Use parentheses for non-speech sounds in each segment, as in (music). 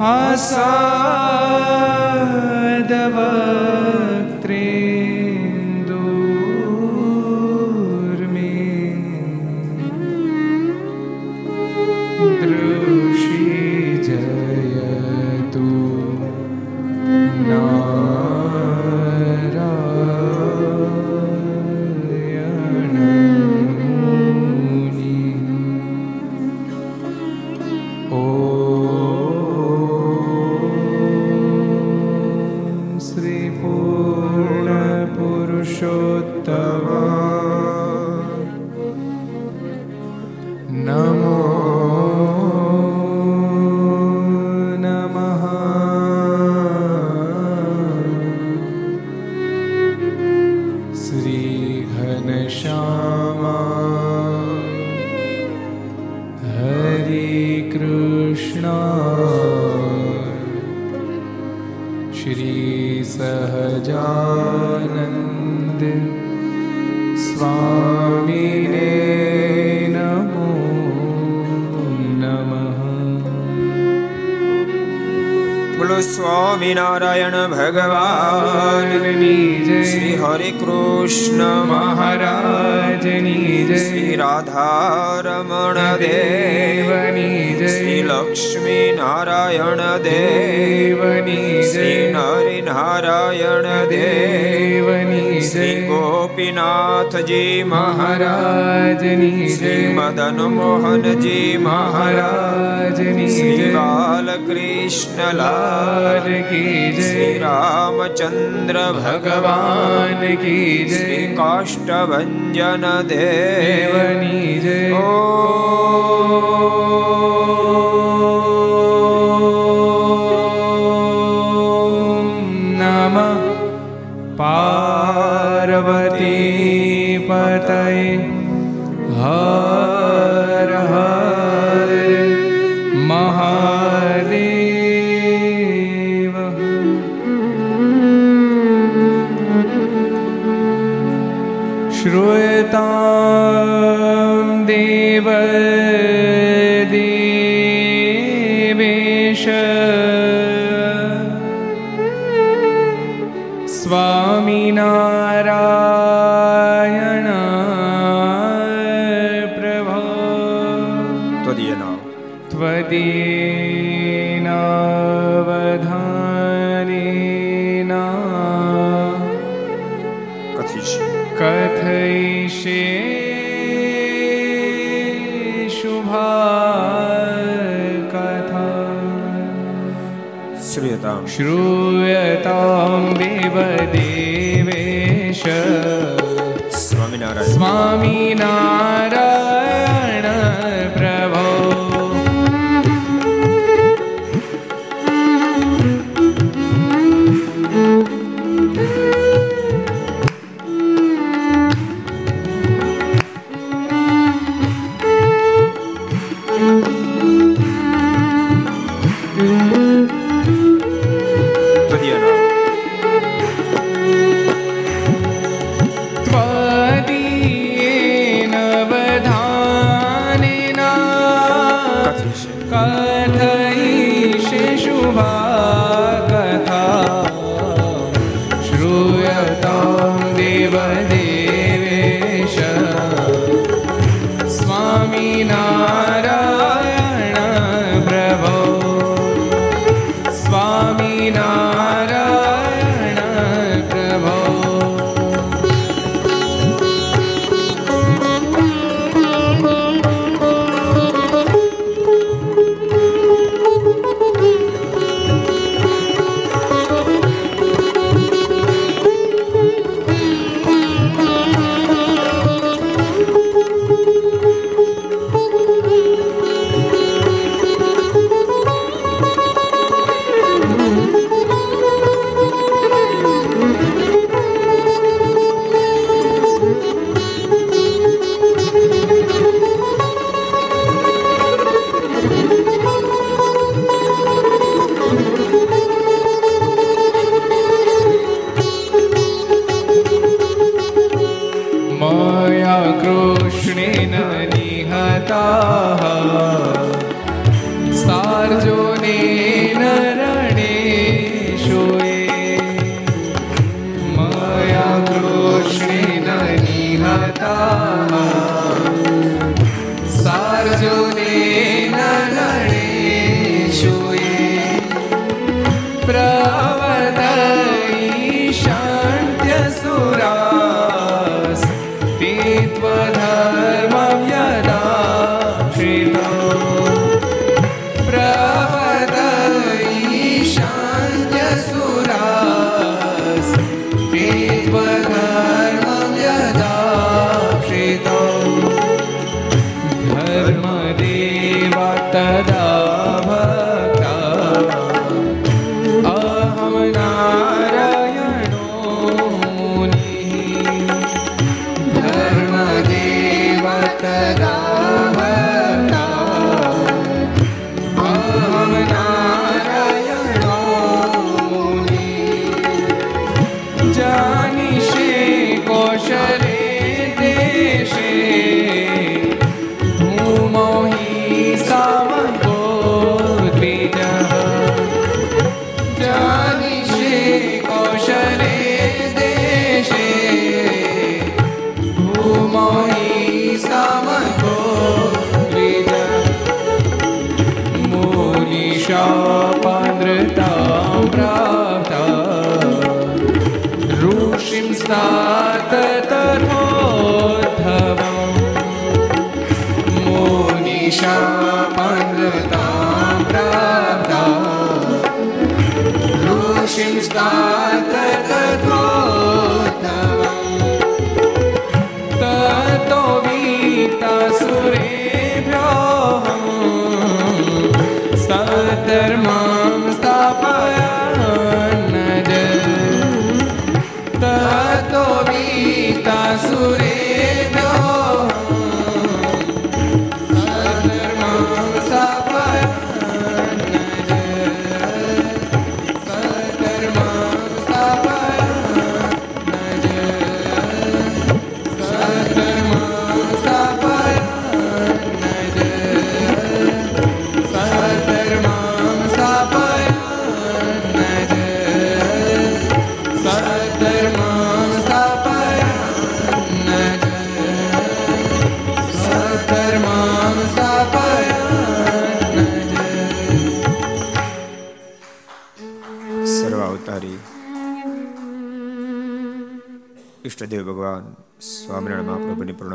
हसादवा ભંજન દેવની જય નમ પાર્વતી પતય હર Shri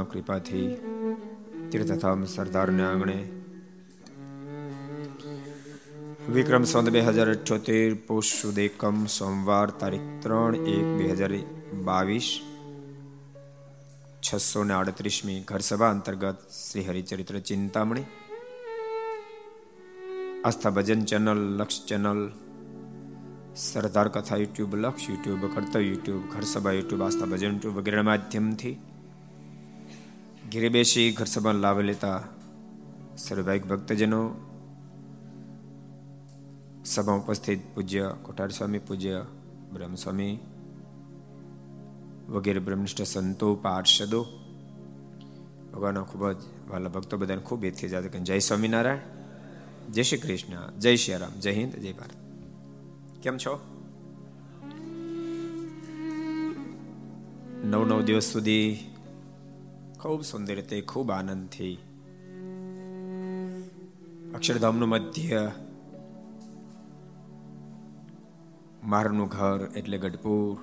કૃપાથી તીર્થધામ સરદારને આંગણે વિક્રમ સંત બે હજાર અઠ્યોતેર પુષ સુદેકમ સોમવાર તારીખ ત્રણ એક બે હજાર બાવીસ છસો ને આડત્રીસમી ઘર સભા અંતર્ગત Shri Haricharitra Chintamani Aastha Bhajan channel Laksh channel Sardar Katha YouTube, Laksh YouTube, કર્તવ્ય યુટ્યુબ ઘર સભા યુટ્યુબ, આસ્થા ભજન યુટ્યુબ વગેરે માધ્યમથી ઘેરે બેસી ઘર સભા લાભ લેતા સર્વભાઈક ભક્તજનો. સભા ઉપસ્થિત પૂજ્ય કોઠાર સ્વામી, પૂજ્ય બ્રહ્મ સ્વામી વગેરે બ્રહ્મનિષ્ઠ સંતો, પાર્ષદો. ભગવાનના ખૂબ જ વાલા ભક્તો બધાને ખૂબ એથી જાતે જય સ્વામિનારાયણ, જય શ્રી કૃષ્ણ, જય શ્રી રામ, જય હિન્દ, જય ભારત. કેમ છો? નવ નવ દિવસ સુધી ખૂબ સુંદર રીતે ખૂબ આનંદથી. અક્ષરધામનું મધ્ય મારનું ઘર એટલે ગઢપુર.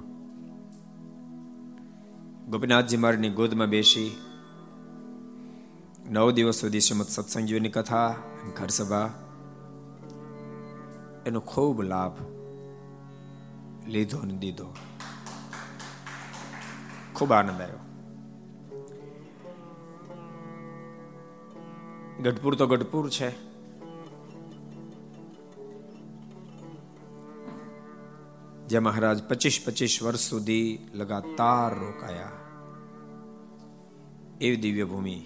ગોપીનાથજી મારની ગોદમાં બેસી. નવ દિવસ સુધી શ્રીમદ સત્સંગીઓની કથા ઘર સભા એનો ખૂબ લાભ લીધો ને દીધો. ખૂબ આનંદ આવ્યો. ગઢપુર તો ગઢપુર છે. જે મહારાજ પચીસ પચીસ વર્ષ સુધી લગાતાર રોકાયા. એવી દિવ્ય ભૂમિ.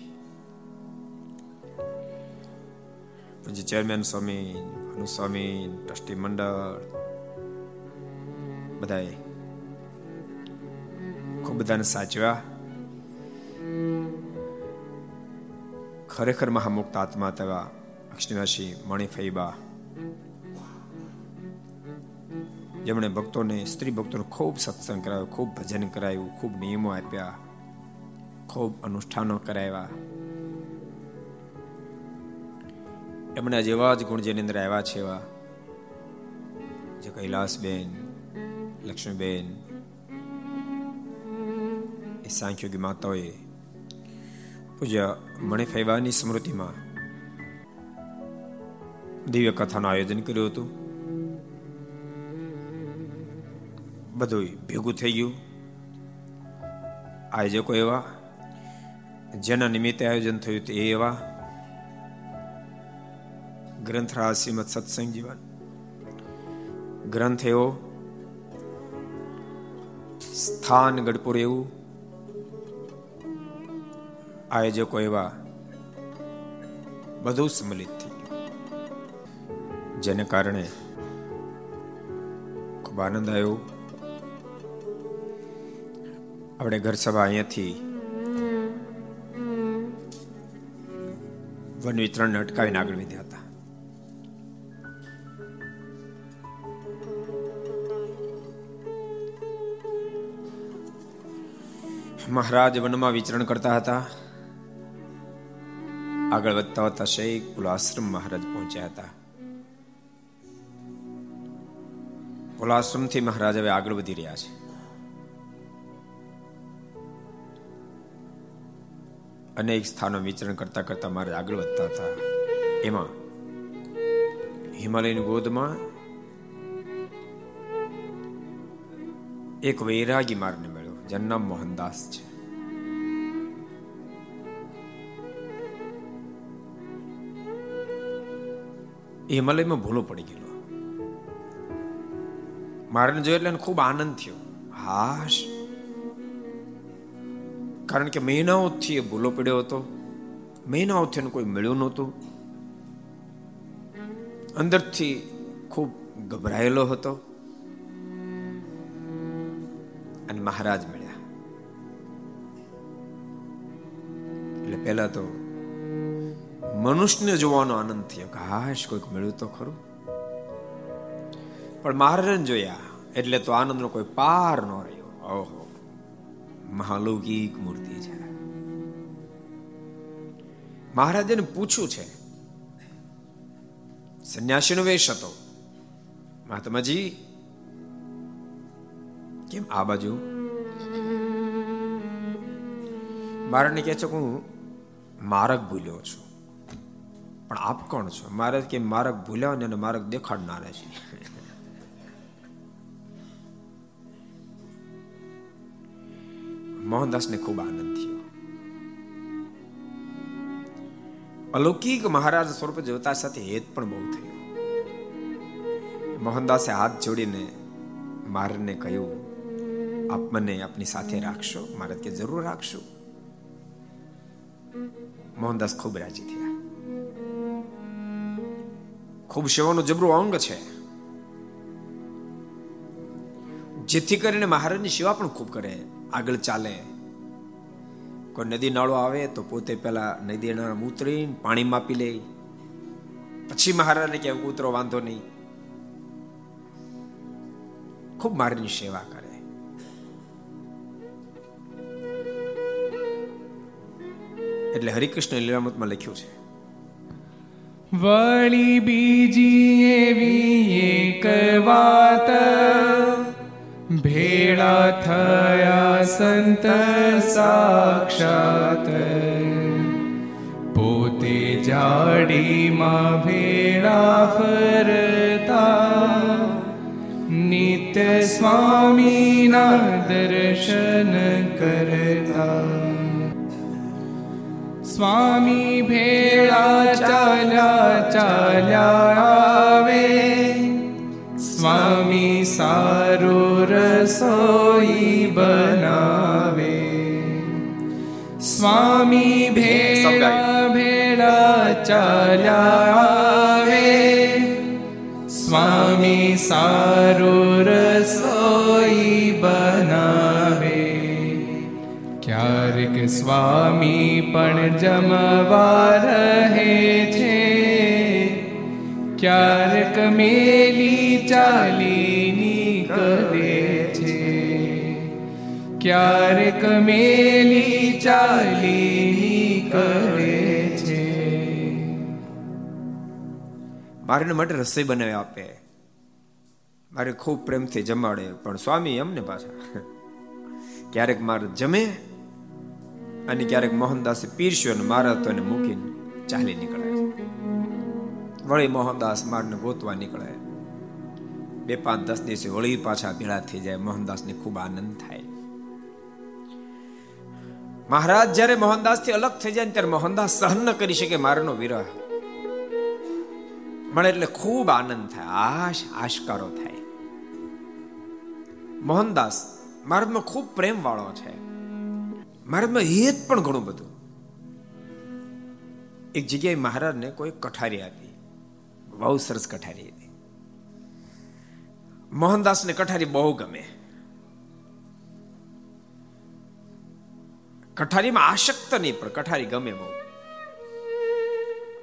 પછી ચેરમેન સ્વામી, ભાનુ સ્વામી ટ્રસ્ટી મંડળ બધાએ. ખૂબ બધાને સાચવ્યા. ખરેખર મહામુક્ત આત્મા તેવા અક્ષિનાશી મણિફૈબા જેમણે ભક્તોને, સ્ત્રી ભક્તોને ખૂબ સત્સંગ કરાવ્યો, ખૂબ ભજન કરાવ્યું, ખૂબ નિયમો આપ્યા, ખૂબ અનુષ્ઠાનો કરાવ્યા. એમણે જેવા જ ગુણ જેની અંદર આવ્યા છે એવા. જે કૈલાસબેન લક્ષ્મીબેન એ સાંખ્યોગી માતાઓએ પૂજ્ય મણિફૈબાની સ્મૃતિમાં દિવ્ય કથાનું આયોજન કર્યું હતું. બધું ભેગું થઈ ગયું. આયોજકો એવા, જેના નિમિત્તે આયોજન થયું તે એવા. ગ્રંથરાજ શ્રીમદ સત્સંગ જીવન ગ્રંથ એવો સ્થાન ગઢપુર એવું? આયોજકો એવા બધું સંમલિત થઈ જેને કારણે ખૂબ આનંદ આવ્યો. આપણે ઘર સભા અહીંયાથી વન વિતરણ અટકાવીને આગળ વધ્યા હતા. મહારાજ વનમાં વિચરણ કરતા હતા. આગળ વધતા વધતા શેખ પુલાશ્રમ મહારાજ પહોંચ્યા હતા. પુલાશ્રમથી મહારાજ હવે આગળ વધી રહ્યા છે. અનેક સ્થાનો વિચરણ કરતા કરતા મારે આગળ વધતા હતા. એમાં હિમાલયની ગોદમાં એક વૈરાગી માર્ગને મળ્યો જેનું નામ મોહનદાસ છે. હિમાલયમાં ભૂલો પડી ગયેલો. મારે જોયો એટલે ખૂબ આનંદ થયો. હાશ. કારણ કે મહિનાઓથી એ ભૂલો પડ્યો હતો. મહિનાઓથી એને કોઈ મળ્યું નહોતું. અંદરથી ખૂબ ગભરાયેલો હતો. અને મહારાજ મળ્યા. પહેલા તો મનુષ્યને જોવાનો આનંદ થયો કે હાશ, કોઈક મળ્યું તો ખરું. પણ મહારાજને જોયા, એટલે તો આનંદનો કોઈ પાર ન રહ્યો. ઓહો, મહાલૌકિક મૂર્તિ છે. મહારાજને પૂછ્યું છે, સંન્યાસીનો વેશ હતો? મહાત્માજી, કેમ આ બાજુ? મારાને કહે છે હું માર્ગ ભૂલ્યો છું. પણ આપ કોણ છો? મહારાજ કે માર્ગ ભૂલ્યા ને માર્ગ દેખાડનારા છે. મોહનદાસને ખૂબ આનંદ થયો. અલૌકિક મહારાજ સ્વરૂપ જોતા સાથે હેત પણ બહુ થયો. મોહનદાસે હાથ જોડીને મારને કહ્યું, આપ મને આપની સાથે રાખશો? મહારાજ કે, જરૂર રાખશું. મોહનદાસ ખૂબ રાજી થયા. ખૂબ સેવાનું જબરું અંગ છે. જેથી કરીને મહારાજની સેવા પણ ખૂબ કરે. આગળ ચાલે. કોઈ નદી નાળો આવે તો પોતે પેલા નદી નાળા ઉતરીને પાણી માપી લે. પછી મહારાજને કે ઉતરો, વાંધો નહીં. ખૂબ મહારાજની સેવા કરે. એટલે હરિકૃષ્ણ લીલામૃતમાં લખ્યું છે. વળી બીજી એવી એક વાત. ભેળા થયા સંત સાક્ષાત. પોતે જાડીમાં ભેળા ફરતા. નિત્ય સ્વામીના દર્શન કરતા. સ્વામી ભેળા ચાલ્યા ચાલ્યા આવે. સ્વામી સારું રસોઈ બનાવે. સ્વામી ભેળા ભેળા ચાલ્યા આવે. સ્વામી સારું સ્વામી પણ જમવા રહે છે. ક્યારેક મેલી ચાલી નીકળે છે. ક્યારેક મેલી ચાલી નીકળે છે. મારે માટે રસોઈ બનાવી આપે. મારે ખૂબ પ્રેમથી જમાડે, પણ સ્વામી એમને પાછા. ક્યારેક મારે જમે અને ક્યારેક મોહનદાસે પીરસ્યો અને મારા તો મૂકીને ચાલી નીકળાય. વળી મોહનદાસ મારને ગોતવા નીકળાય. બે પાંચ દસ દિવસે વળી પાછા ભેળા થઈ જાય, મોહનદાસને ખૂબ આનંદ થાય. મહારાજ, જ્યારે મોહનદાસથી અલગ થઈ જાય ત્યારે મોહનદાસ સહન ન કરી શકે મારનો વિરહ. મળે એટલે ખૂબ આનંદ થાય, આશ, આશકારો થાય. મોહનદાસ મારા ખૂબ પ્રેમ વાળો છે. મારામાં હેત પણ ઘણું બધું. એક જગ્યાએ મહારાજને કોઈ કઠારી આપી. બહુ સરસ કઠારી હતી. મોહનદાસને કઠારી બહુ ગમે. કઠારીમાં આશક્ત નહીં, પણ કઠારી ગમે બહુ.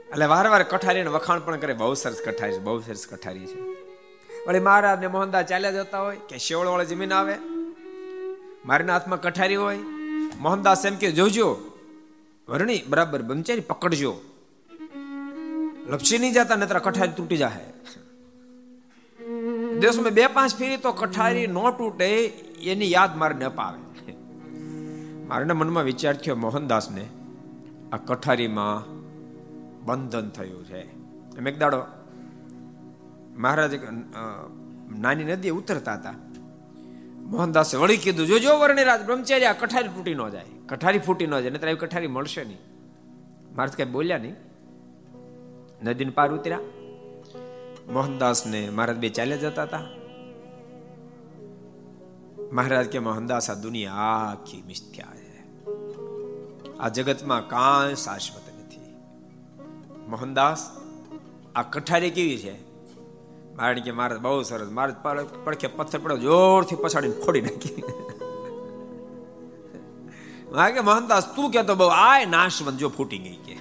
એટલે વાર કઠારીને વખાણ પણ કરે. બહુ સરસ કઠારી છે બહુ સરસ કઠારી છે. વળી મહારાજ ને મોહનદાસ ચાલ્યા જતા હોય કે શેવળ વાળા જમીન આવે? મારીના હાથમાં કઠારી હોય? મોહનદાસ એમ કે, જોજો, વરણી બરાબર બમચારી પકડજો. લપસી નહીં જતા નતર કઠારી તૂટી જાય દેશમાં બે પાંચ ફેરી તો કઠારી ન તૂટે, એની યાદ મારને અપાવે મારના મનમાં વિચાર થયો મોહનદાસને, આ કઠારીમાં બંધન થયું છે. એમ એક દાડો મહારાજ નાની નદી ઉતરતા હતા. મોહનદાસે વળી કીધું જોજો વર્ણિરાજ બ્રહ્મચારી, આ કઠારી ફૂટી ન જાય. કઠારી ફૂટી ન જાય નહીં આવી કઠારી મળશે નહીં. મારે કઈ બોલ્યા નહીં. નદીને પાર ઉતર્યા. મોહનદાસ ને મહારાજ બે ચાલ્યા જતા હતા. મહારાજ કે, મોહનદાસ, આ દુનિયા આખી મિથ્યા છે આ જગતમાં કાંઈ શાશ્વત નથી. મોહનદાસ, આ કઠારી કેવી છે? મારે કે મારે બહુ સરસ. મારે પડખે પથ્થર પડ્યો જોરથી પછાડીને ફોડી નાખી. મારે કે મહંતાસ તું કેતો બહુ, આય નાશવંત જો ફૂટી ગઈ કે.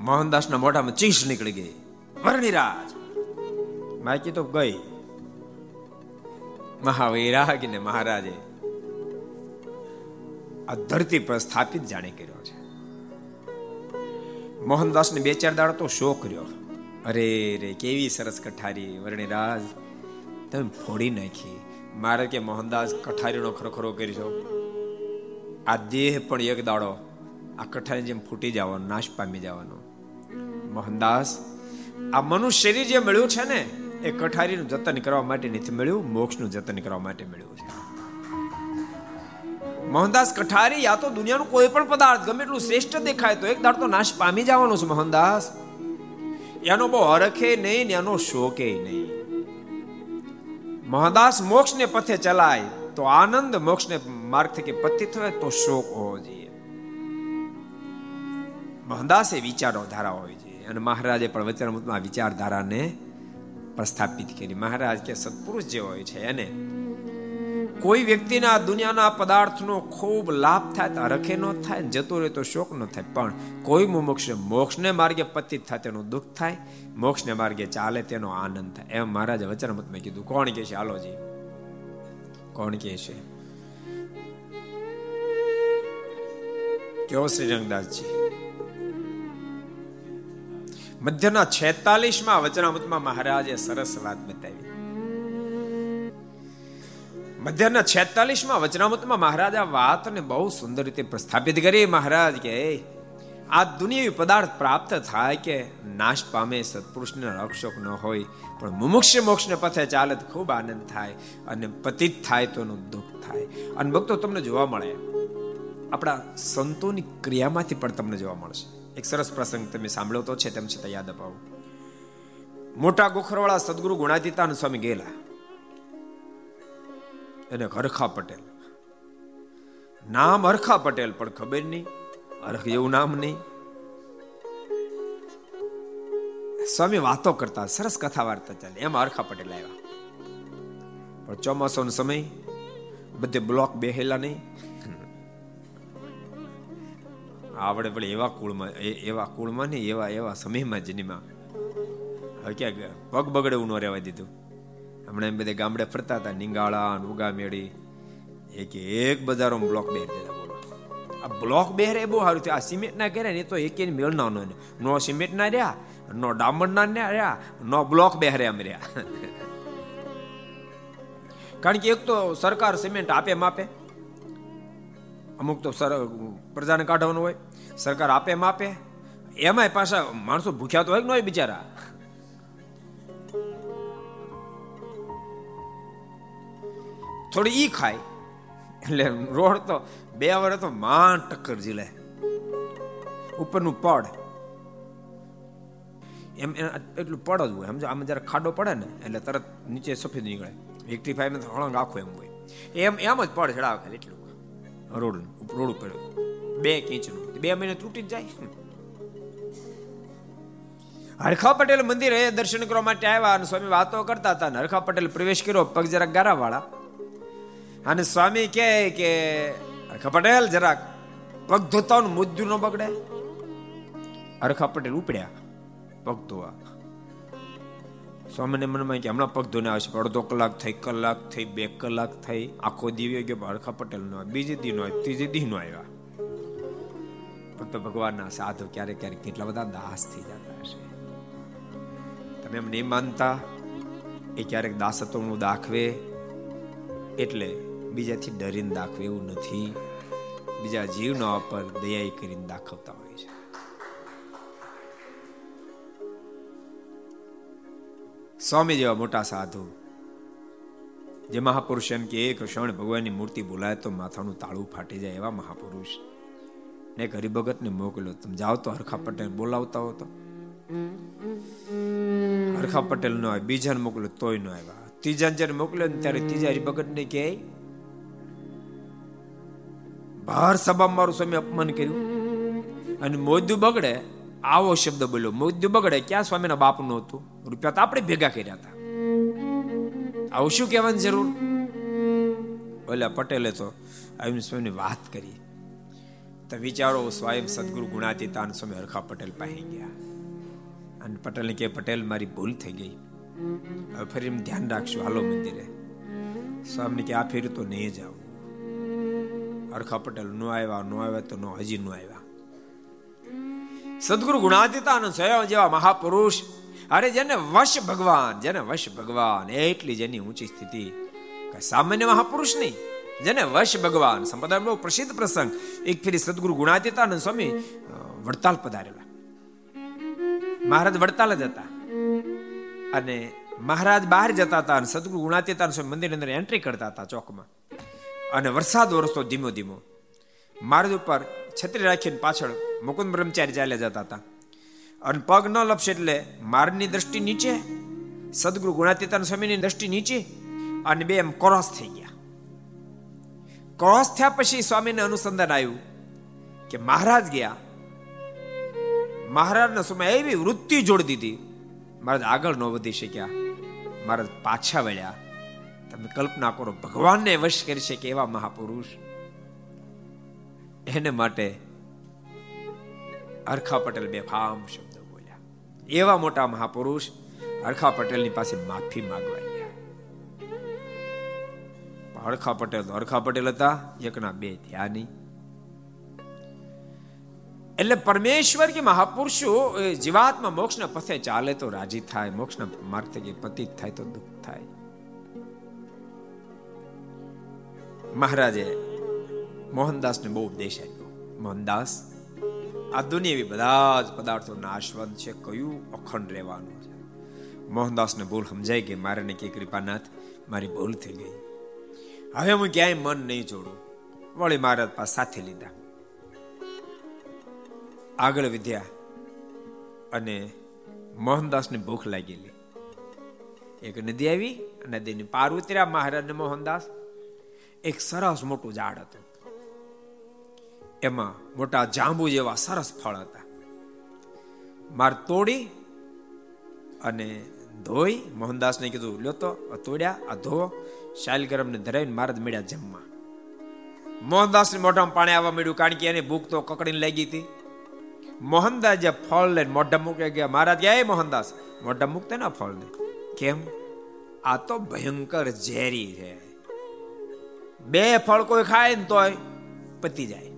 મોહનદાસના મોઢામાં ચીસ નીકળી ગઈ. વર્ણિરાજ માયકી તો ગઈ. મહાવૈરાગીને મહારાજે આ ધરતી પર સ્થાપિત જાણે કર્યો. મોહનદાસને બે ચાર દાડો તો શો કર્યો. અરે રે, કેવી સરસ કઠારી, વર્ણિરાજ. તમે ફોડી નાખી. મારે કે મોહનદાસ કઠારીનો ખરોખરો કર્યો આ દેહ પણ એક દાડો. આ કઠારી જેમ ફૂટી જવાનો, નાશ પામી જવાનો. મોહનદાસ, આ મનુષ્ય શરીર જે મળ્યું છે ને, એ કઠારીનું જતન કરવા માટે નથી મળ્યું, મોક્ષનું જતન કરવા માટે મળ્યું છે. મોહનદાસ કઠારી, યા તો દુનિયાનું કોઈ પણ પદાર્થ ગમે એટલું શ્રેષ્ઠ દેખાય તો એક દાડ તો નાશ પામી જવાનો છે મોહનદાસ. એનો બહુ હરખે નહીં એનો શોકે નહીં. મોહનદાસ મોક્ષને પથે ચલાય તો આનંદ મોક્ષને માર્ગ થકી પતિત હોય તો શોક હોવો જોઈએ. મોહનદાસે વિચારો ધારા હોવી જોઈએ અને મહારાજે પણ વચનામૃતમાં વિચારધારાને પ્રસ્થાપિત કરી. મહારાજ કે સત્પુરુષ જે હોય છે એને કોઈ વ્યક્તિના દુનિયાના પદાર્થનો ખૂબ લાભ થાય તો રખે ન થાય જતો રહે તો શોક ન થાય. પણ કોઈ મોક્ષ મોક્ષને માર્ગે પતિત થાય તેનું દુઃખ થાય, મોક્ષને માર્ગે ચાલે તેનો આનંદ થાય. એમ મહારાજે મેં કીધું. કોણ કે છે? હાલોજી કોણ કે છે? કેવો શ્રી રંગદાસજી મધ્યના છેતાલીસમાં વચનામૃતમાં મહારાજે સરસ વાત બતાવી. મધ્યના છેતાલીસમાં વચનામૃતમાં મહારાજ આ વાતને બહુ સુંદર રીતે પ્રસ્થાપિત કરી. મહારાજ કે, આ દુનિયાવી પદાર્થ પ્રાપ્ત થાય કે નાશ પામે સત્પુરુષને રક્ષક ન હોય, પણ મુમુક્ષ મોક્ષને પથે ચાલે ખૂબ આનંદ થાય અને પતિત થાય તો એનું દુઃખ થાય. અને ભક્તો, તમને જોવા મળે, આપણા સંતોની ક્રિયામાંથી પણ તમને જોવા મળશે. એક સરસ પ્રસંગ તમે સાંભળ્યો તો છે, તેમ છતાં યાદ અપાવું. મોટા ગોખરવાળા સદગુરુ ગુણાતીતાન સ્વામી ગયેલા. એને હરખા પટેલ. નામ હરખા પટેલ પણ ખબર નહીં, હરખ એવું નામ નહીં. સ્વામી વાતો કરતા સરસ કથા વાર્તા ચાલે, એમાં હરખા પટેલ આવ્યા. પણ ચોમાસાનો સમય, બધે બ્લોક બેહેલા નહીં. આવડે પણ એવા કુળમાં એવા કુળમાં નહીં, એવા એવા સમયમાં જનીમાં હવે ક્યાં પગ બગડે એવું ન રહેવા દીધું. હમણાં એમ બધે ગામડે ફરતા હતા, નિંગાળા ઉગા મેળી એક એક બજારો બ્લોક બેર દીધા બોલો. આ બ્લોક બેરે બહુ સારું થયું. આ સિમેન્ટ ના કરે ને એ તો એક મેળ ના નો. સિમેન્ટ ના રહ્યા, નો ડામર ના રહ્યા, નો બ્લોક બેહરે એમ રહ્યા. કારણ કે એક તો સરકાર સિમેન્ટ આપે માપે અમુક તો સર, પ્રજાને કાઢવાનું હોય. સરકાર આપે માપે એમાંય પાછા માણસો ભૂખ્યા તો હોય કે ન હોય બિચારા. થોડી ઈ ખાય. એટલે રોડ તો બે વાર તો માં ટક્કર ઝીલે. ઉપરનું પડ. એમ એટલું પડ જ હોય. સમજો? આમ જયારે ખાડો પડે ને, એટલે તરત નીચે સફેદ નીકળે. ફાઈવ ને હળંગ આખું એમ હોય. એમ એમ જ પડ ચડાવે એટલું. રોડ રોડ ઉપર. બે કિંચનું બે મહિને તૂટી જ જાય. હરખા પટેલ મંદિરે દર્શન કરવા માટે આવ્યા અને સ્વામી વાતો કરતા હતા હરખા પટેલ પ્રવેશ કર્યો. પગ જરા ગારા વાળા અને સ્વામી કહે કે પટેલ, જરાક પગ ધોતા મુદ્દુ ન બગડે. અરખા પટેલ ઉપડ્યા પગ ધોવા સ્વામીને મનમાં કે હમણાં પગ ધોને આવશે અડધો કલાક થઈ કલાક થઈ, બે કલાક થઈ, આખો દિવ્ય ગયો અરખા પટેલ નો બીજે દી નો ત્રીજે દી નો આવ્યા ભક્ત ભગવાનના સાધુ ક્યારેક ક્યારેક કેટલા બધા દાસ થઈ જતા હશે. તમે એમ નહીં માનતા, એ ક્યારેક દાસત્વનું દાખવે, એટલે બીજાથી ડરીને દાખવે એવું નથી. બીજા જીવના ઉપર દયાઈ કરીને દાખવતા હોય છે. સ્વામી જેવા મોટા સાધુ, જે મહાપુરુષ એમ કે એક ક્ષણ, ભગવાનની મૂર્તિ બોલાય તો માથાનું તાળું ફાટી જાય એવા મહાપુરુષ. ને એક હરિભગત મોકલ્યો, તમે જાઓ તો હરખા પટેલ બોલાવતા હો તો. હરખા પટેલ નો આવ્યો, બીજાને મોકલ્યો, તોય ન આવ્યા. ત્રીજા જયારે મોકલ્યો ત્યારે ત્રીજા હરિભગત ને કહે ભાર સભા મારું સ્વામી અપમાન કર્યું. અને મોદ્યું બગડે, આવો શબ્દ બોલ્યો મોદ્યું બગડે, ક્યાં સ્વામીના બાપનું હતું રૂપિયા તો આપણે ભેગા કર્યા હતા. આવું શું કહેવાની જરૂર? ઓલા પટેલે તો આવીને સ્વામીની વાત કરી. તો વિચારો, સ્વયં સદગુરુ ગુણાતીતાન સ્વામી હરખા પટેલ પાસે ગયા. અને પટેલને કે પટેલ, મારી ભૂલ થઈ ગઈ. હવે ફરી ધ્યાન રાખશું હાલો મંદિરે. સ્વામી કે આ ફેર તો નહીં જાવ હરખા પટેલ નો આવ્યા નો આવ્યા તો નો હજી નો આવ્યા. સદગુરુ ગુણાતીતાનંદ સ્વયં જેવા મહાપુરુષ, અરે જેને વશ ભગવાન, જેને વશ ભગવાન, એટલી જેની ઊંચી સ્થિતિ. સામાન્ય મહાપુરુષ નહીં. જેને વશ ભગવાન સંપ્રદાય બહુ પ્રસિદ્ધ પ્રસંગ. એક ફેરી સદગુરુ ગુણાતીતાનંદ સ્વામી વડતાલ પધારેલા. મહારાજ વડતાલ જ હતા. અને મહારાજ બહાર જતા હતા અને સદગુરુ ગુણાતીતાન સ્વામી મંદિરની અંદર એન્ટ્રી કરતા હતા ચોકમાં. અને વરસાદ વરસતો ધીમો ધીમો. માર્ગ ઉપર છત્રી રાખીને પાછળ મુકુંદ બ્રહ્મચારી ચાલ્યા જતા હતા. અને પગ ન લપશે એટલે મારની દ્રષ્ટિ નીચે, સદગુરુ ગુણાતીતાન સ્વામીની દ્રષ્ટિ નીચે અને બે એમ ક્રોસ થઈ ગયા. ક્રોસ થયા પછી સ્વામીને અનુસંધાન આવ્યું કે મહારાજ ગયા. મહારાજના સમય એવી વૃત્તિ જોડી દીધી. મહારાજ આગળ ન વધી શક્યા. મહારાજ પાછા વળ્યા. તમે કલ્પના કરો, ભગવાનને વશ કરી શકે એવા મહાપુરુષ. એને માટે અરખા પટેલ બે ફામ શબ્દો બોલ્યા. એવા મોટા મહાપુરુષ અરખા પટેલની પાસે માફી માંગવા ગયા. અરખા પટેલ અરખા પટેલ હતા, એકના બે થયા નહીં. એટલે પરમેશ્વર કે મહાપુરુષો જીવાત્મા મોક્ષના પથે ચાલે તો રાજી થાય, મોક્ષના માર્ગથી પતિત થાય તો દુઃખ થાય. મહારાજે મોહનદાસને બહુ ઉપદેશ આપ્યો. મોહનદાસ, આ દુનિયાવી બધા જ પદાર્થો નાશવંત છે, કયું અખંડ રહેવાનું છે. મોહનદાસને ભૂલ સમજાય કે મારે ને કે કૃપાનાથ, મારી ભૂલ થઈ ગઈ. હવે હું ક્યાંય મન નહીં જોડું વળી મહારાજ પાસે સાથે લીધા. આગળ વિદ્યા અને મોહનદાસને ભૂખ લાગેલી એક નદી આવી નદીની પાર ઉતર્યા મહારાજ મોહનદાસ. એક સરસ મોટું ઝાડ હતું. એમાં મોટા જાંબુ જેવા સરસ ફળ હતા. માર તોડી અને ધોઈ મોહનદાસને કીધું, લ્યો તો તોડ્યા, આ ધો શાલગરમ ને ધરાવીને મારા મળ્યા જમવા. મોહનદાસ ને મોઢામાં પાણી આવવા મળ્યું, કારણ કે એની ભૂખ તો કકડીને લાગી હતી. મોહનદાસ જે ફળ લઈને મોઢા મૂકે ગયા, મહારાજ ગયા મોહનદાસ? મોઢા મૂકતે ના ફળ ને કેમ? આ તો ભયંકર ઝેરી છે. બે ફળ કોઈ ખાય ને તોય પતી જાય.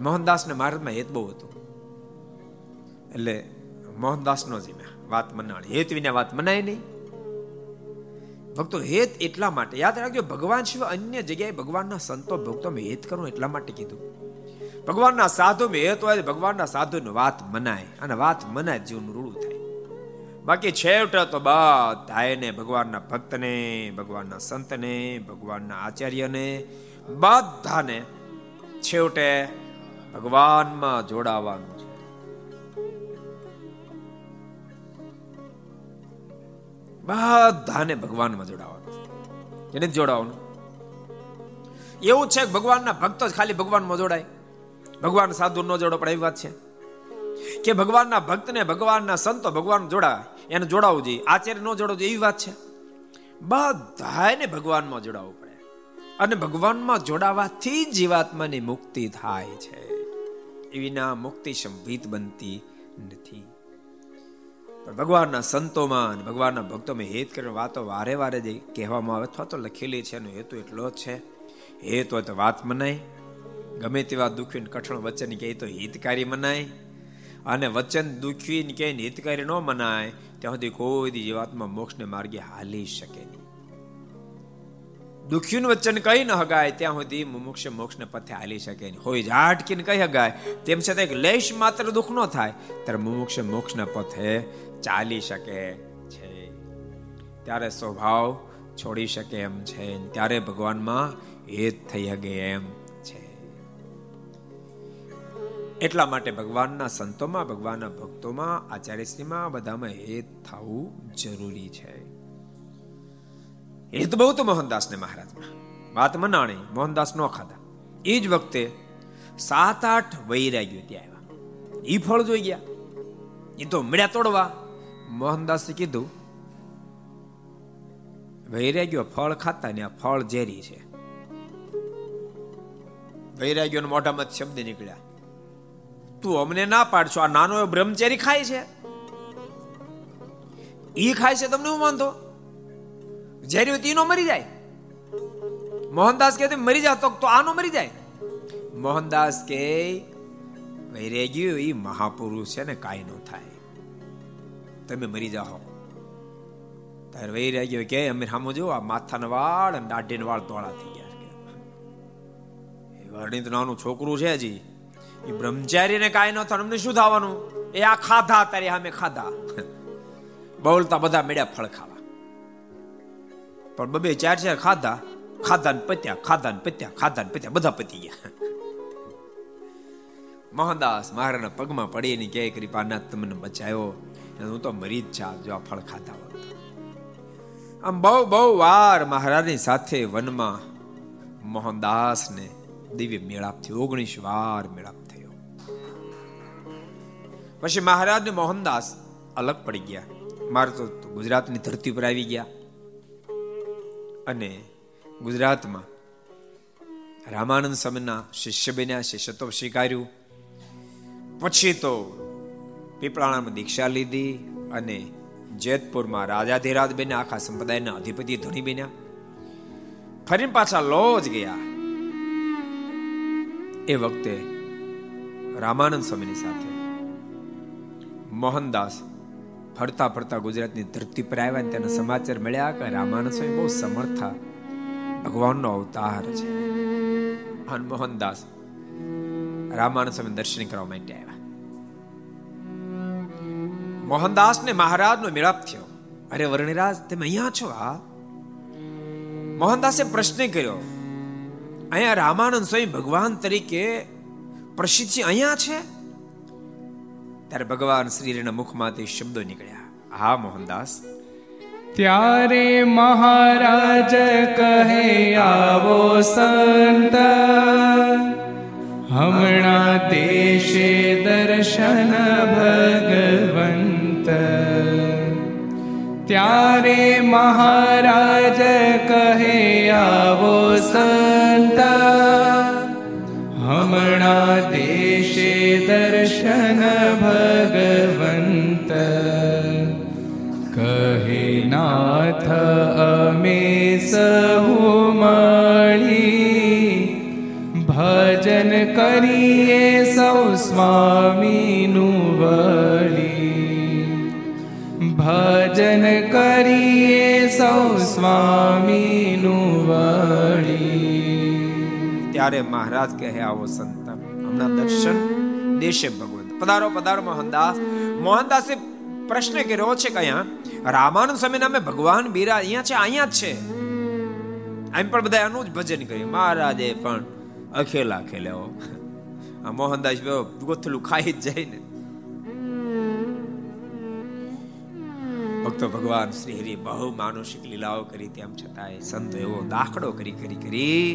મોહનદાસને મહારાજમાં હેત બહુ હતું. એટલે મોહનદાસ નો જીમ્યા વાત મનાણી હેત વિના વાત મનાય નહીં. ભક્તો, હેત એટલા માટે, યાદ રાખજો, ભગવાન સિવાય અન્ય જગ્યાએ ભગવાનના સંતો ભક્તો મેં હેત કરો એટલા માટે કીધું. ભગવાનના સાધુ મેં હેત હોય ભગવાનના સાધુની વાત મનાય. અને વાત મનાય જીવનું રૂડું થાય. બાકી છેવટે તો બધાને ભગવાનના ભક્તને, ભગવાનના સંતને, ભગવાનના આચાર્યને, બધાને છેવટે ભગવાનમાં જોડાવાનું છે. બધાને ભગવાનમાં જોડાવાનું છે. એને જોડાવાનું. એવું છે ભગવાનના ભક્તો જ ખાલી ભગવાનમાં જોડાય. ભગવાન સાધુ ન જોડો પણ એવી વાત છે. કે ભગવાનના ભક્તને ભગવાનના સંતો ભગવાન જોડાય એને જોડાવવું જોઈએ. આચાર્ય ન જોડવું જોઈએ, એવી વાત છે. બધાને ભગવાનમાં જોડાવવું પડે. અને ભગવાનમાં જોડાવાથી જીવાત્માની મુક્તિ થાય છે. એવીના મુક્તિ સંભિત બનતી નથી. પણ ભગવાનના સંતોમાં અને ભગવાનના ભક્તોમાં હેત કરીને વાતો વારે વારે જે કહેવામાં આવે, અથવા તો લખેલી છે, એનો હેતુ એટલો જ છે. હેત હોય તો વાત મનાય. ગમે તેવા દુઃખી કઠણ વચન કહે તો હિતકારી મનાય. અને વચન દુઃખી કે હિતકારી ન મનાય, ત્યાં સુધી કોઈ જીવાત્મા મોક્ષને માર્ગે હાલી શકે નહીં. દુખ્યું વચન કઈ ન હગાય, ત્યાં સુધી મુમુક્ષ મોક્ષને પથે હાલી શકે નહીં. હોય ઝાટકીને કઈ હગાય, તેમ છતાં એક લેશ માત્ર દુઃખ ન થાય, ત્યારે મુમુક્ષ મોક્ષના પથે ચાલી શકે છે. ત્યારે સ્વભાવ છોડી શકે એમ છે. ત્યારે ભગવાનમાં હેત થઈ હગે એમ. એટલા માટે ભગવાનના સંતોમાં, ભગવાનના ભક્તોમાં આચાર્યશ્રીમાં બધામાં હેત થવું જરૂરી છે. એ તો બહુ તો મોહનદાસને મહારાજમાં. વાત મનાણી, મોહનદાસ નો ખાધા. એ જ વખતે સાત આઠ વૈરાગ્યો ત્યાં આવ્યા. એ ફળ જોઈ ગયા. એ તો મળ્યા તોડવા. મોહનદાસે કીધું વૈરાગ્યો ફળ ખાતા ને આ ફળ ઝેરી છે. વૈરાગ્યો મોઢામાં શબ્દ નીકળ્યા. તું અમને ના પાડશો. આ નાનો બ્રહ્મચારી ખાય છે. ઈ ખાય છે, તમને હું વાંધો? ઝેરી હોય એનો મરી જાય. મોહનદાસ કે મરી જાતો તો આનો મરી જાય. મોહનદાસ કે વૈરે ગયું એ મહાપુરુષ છે ને, કાંઈ ન થાય. તમે મરી જાઓ. તારે રહી ગયો, કે અમે સામો જો આ માથાના વાળ અને દાઢીના વાળ ધોળા થઈ ગયા. એ વર્ણિત નાનું છોકરું છે હજી. એ બ્રહ્મચારીને કાંઈ ન થાય, અમને શું થવાનું? એ આ ખાધા તારે સામે ખાધા. બોલતા બધા મેળ્યા ફળ ખાવા. પણ બબે ચાર ચાર ખાધા ખાધા પત્યા ખાધા પત્યા ખાધા પત્યા, બધા પતી ગયા. મોહનદાસ મહારાજના પગમાં પડી એની કે કૃપાનાથ તમને બચાવ્યો હું તો મરી જ જા જો આ ફળ ખાધા હોત. આમ બહુ બહુ વાર મહારાજની સાથે વનમાં મોહનદાસને દિવ્ય મેળાપથી ઓગણીસ વાર મેળાપ પછી મહારાજ મોહનદાસ અલગ પડી ગયા. મારે તો ગુજરાતની ધરતી પર આવી ગયા. અને ગુજરાતમાં રામાનંદ સ્વામીના શિષ્ય બન્યા, શિષ્યત્વ સ્વીકાર્યું. પછી તો પીપળાણામાં દીક્ષા લીધી અને જેતપુરમાં રાજાધિરાજ બન્યા, આખા સંપ્રદાયના અધિપતિ ધણી બન્યા. ફરીને પાછા લોજ ગયા. એ વખતે રામાનંદ સ્વામીની સાથે મોહનદાસ ફરતા ફરતા ગુજરાતની ધરતી પર આવ્યા તેના સમાચાર મળ્યા કે રામાનંદ સ્વામી બહુ સમર્થા ભગવાનનો અવતાર છે. અને મોહનદાસ રામાનંદ દર્શન કરવા માટે આવ્યા. મોહનદાસ ને મહારાજ મેળાપ થયો. અરે વર્ણિરાજ, તમે અહીંયા છો આ? મોહનદાસે પ્રશ્ન કર્યો, અહીંયા રામાનંદ સ્વામી ભગવાન તરીકે પ્રસિદ્ધ અહીંયા છે? ત્યારે ભગવાન શ્રીના મુખમાંથી શબ્દો નીકળ્યા. હા, મોહનદાસ. ત્યારે મહારાજ કહે, આવો સંત, હમણાં દેશે દર્શન ભગવંત. ત્યારે મહારાજ સ્વામીનું વળી ત્યારે મહારાજ કહે, આવો સંત, હમણાં દર્શન દેશે ભગવંત પધારો પધારો મોહનદાસ. મોહનદાસે પ્રશ્ન કર્યો છે કે અહીંયા રામાનંદ સ્વામી નામે ભગવાન બીરા અહીંયા છે, અહીંયા જ છે. એમ પણ બધા એનું જ ભજન કર્યું. મહારાજે પણ અખેલા ખેલ્યો. આ મોહનદાસ ગોથલું ખાઈ જ જાય ને. ભક્તો ભગવાન શ્રી હરિ બહુ માનુષિક લીલાઓ કરી તેમ છતાંય સંતો એવો દાખલો કરી કરી કરી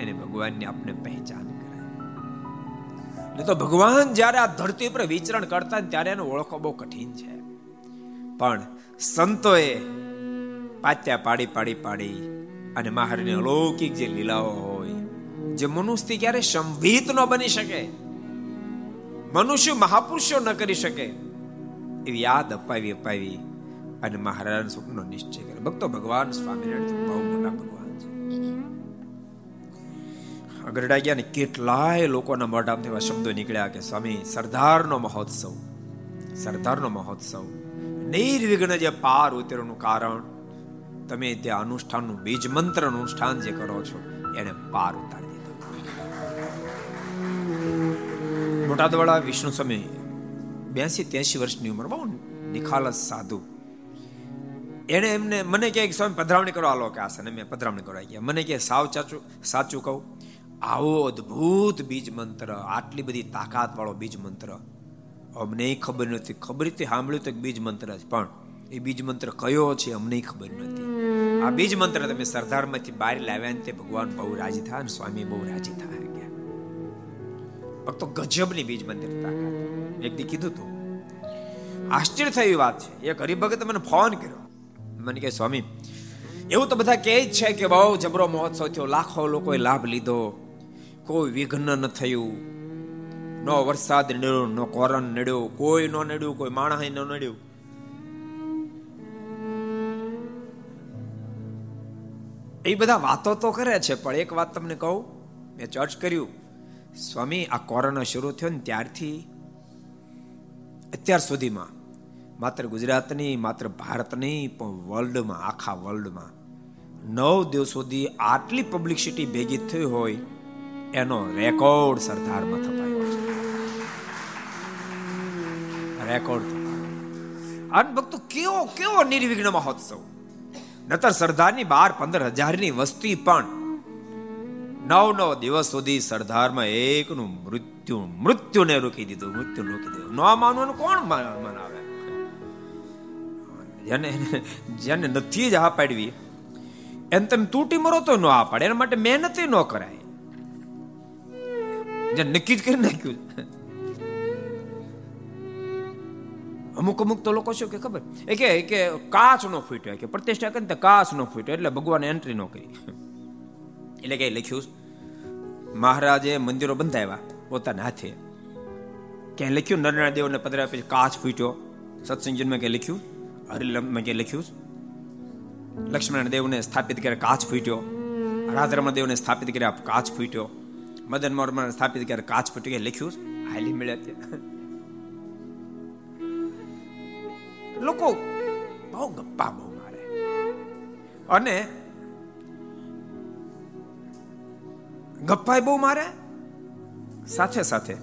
એને ભગવાનની આપણે પહેચાન કરાય તો ભગવાન જ્યારે આ ધરતી પર વિચરણ કરતા ત્યારે એને ઓળખો બહુ કઠિન છે. પણ સંતોએ પાત્યા પાડી પાડી પાડી અને મહારની અલૌકિક જે લીલાઓ હોય, જે મનુષ્યથી ક્યારે સંભિત ન બની શકે, મનુષ્ય મહાપુરુષો ન કરી શકે, એવી યાદ અપાવી અપાવી અને મહારાજ સ્વપ્નનો નિશ્ચય કરે ભક્તો ભગવાન સ્વામિનારાયણ બહુ મોટા ભગવાન છે. અગરડા ગયા ને કેટલાય લોકોના મોઢામાંથી એવા શબ્દો નીકળ્યા કે, સ્વામી, સરદારનો મહોત્સવ સરદારનો મહોત્સવ. નિર્વિઘ્ન જે પાર ઉતરવાનું કારણ, તમે તે અનુષ્ઠાનનું બીજ મંત્ર અનુષ્ઠાન જે કરો છો, એને પાર ઉતારી દીધો. મોટા દવાડા વિષ્ણુ સ્વામી બ્યાસી ત્યાસી વર્ષની ઉંમર, બહુ નિખાલસ સાધુ. એને એમને, મને કહે સ્વામી, પધરાવણી કરો આલો કે આસન. મેં પધરાવણી કરવા ગયા. મને કે સાવ ચાચું સાચું કહું. આવો અદ્ભુત બીજ મંત્ર, આટલી બધી તાકાત વાળો બીજ મંત્ર. અમને ખબર નથી. ખબર હતી સાંભળ્યું તો બીજ મંત્ર જ. પણ એ બીજ મંત્ર કયો છે અમને ખબર નથી. આ બીજ મંત્ર તમે સરદારમાંથી બહાર લાવ્યા ને તે ભગવાન બહુ રાજી થયા અને સ્વામી બહુ રાજી થયા ગયા. ભક્તો, ગજબની બીજ મંત્ર તાકાત. એક કીધું તું. આશ્ચર્ય થયું વાત છે. એક હરિભગત મને ફોન કર્યો. મને કહે, સ્વામી, એવું તો બધા કહે જ છે કે બહુ જબરો મહોત્સવ થયો લાખો લોકોએ લાભ લીધો. કોઈ વિઘ્ન ન થયું. નો વરસાદ નડ્યો, નો કોરણ નડ્યો, કોઈ નો નડ્યું, કોઈ માણસ ન નડ્યું. એ બધા વાતો તો કરે છે, પણ એક વાત તમને કહું, મેં ચર્ચ કર્યું. સ્વામી, આ કોરોના શરૂ થયો ને ત્યારથી, અત્યાર સુધીમાં માત્ર ગુજરાતની માત્ર ભારતની પણ વર્લ્ડમાં આખા વર્લ્ડમાં નવ દિવસ સુધી આટલી પબ્લિસિટી ભેગી થઈ હોય, એનો રેકોર્ડ સરદારમાં થપાયો છે. રેકોર્ડ અને ભક્તો, કેવો કેવો નિર્વિઘ્ન મહોત્સવ. નતર સરદારની બાર પંદર હજારની વસ્તી પણ નવ નવ દિવસ સુધી સરદારમાં એકનું મૃત્યુ, મૃત્યુને રોકી દીધું, મૃત્યુ રોકી દીધું. ન માનવાનું કોણ મનાવે? જેને જેને નથી જ હા પાડવી. એને તમે તૂટી મરો તો ન આ પાડે. એના માટે મહેનત ન કરાય. જે નક્કી જ કરી નાખ્યું અમુક અમુક તો લોકો શું કે ખબર? એ કે કે કાચ નો ફૂટ્યો. કે પ્રતિષ્ઠા કરીને કાચ નો ફૂટ્યો. એટલે ભગવાન એન્ટ્રી નો કરી. એટલે કે લખ્યું મહારાજે મંદિરો બંધાવ્યા પોતાના હાથે. ક્યાંય લખ્યું? નરનારાયણ દેવને પધરાવ્યા પછી કાચ ફૂટ્યો. સત્સંગમાં ક્યાં લખ્યું? હરિલમમાં જે લખ્યું લક્ષ્મણ દેવને સ્થાપિત કર્યા, કાચ ફૂટ્યો. રાધરમણ દેવને સ્થાપિત કર્યા, કાચ ફૂટ્યો. મદન મોહન સ્થાપિત કર્યા, કાચ ફૂટ્યો. લખ્યું હાલી મળ્યા લોકો બહુ ગપ્પા બહુ મારે. અને ગપ્પા બહુ મારે. સાથે સાથે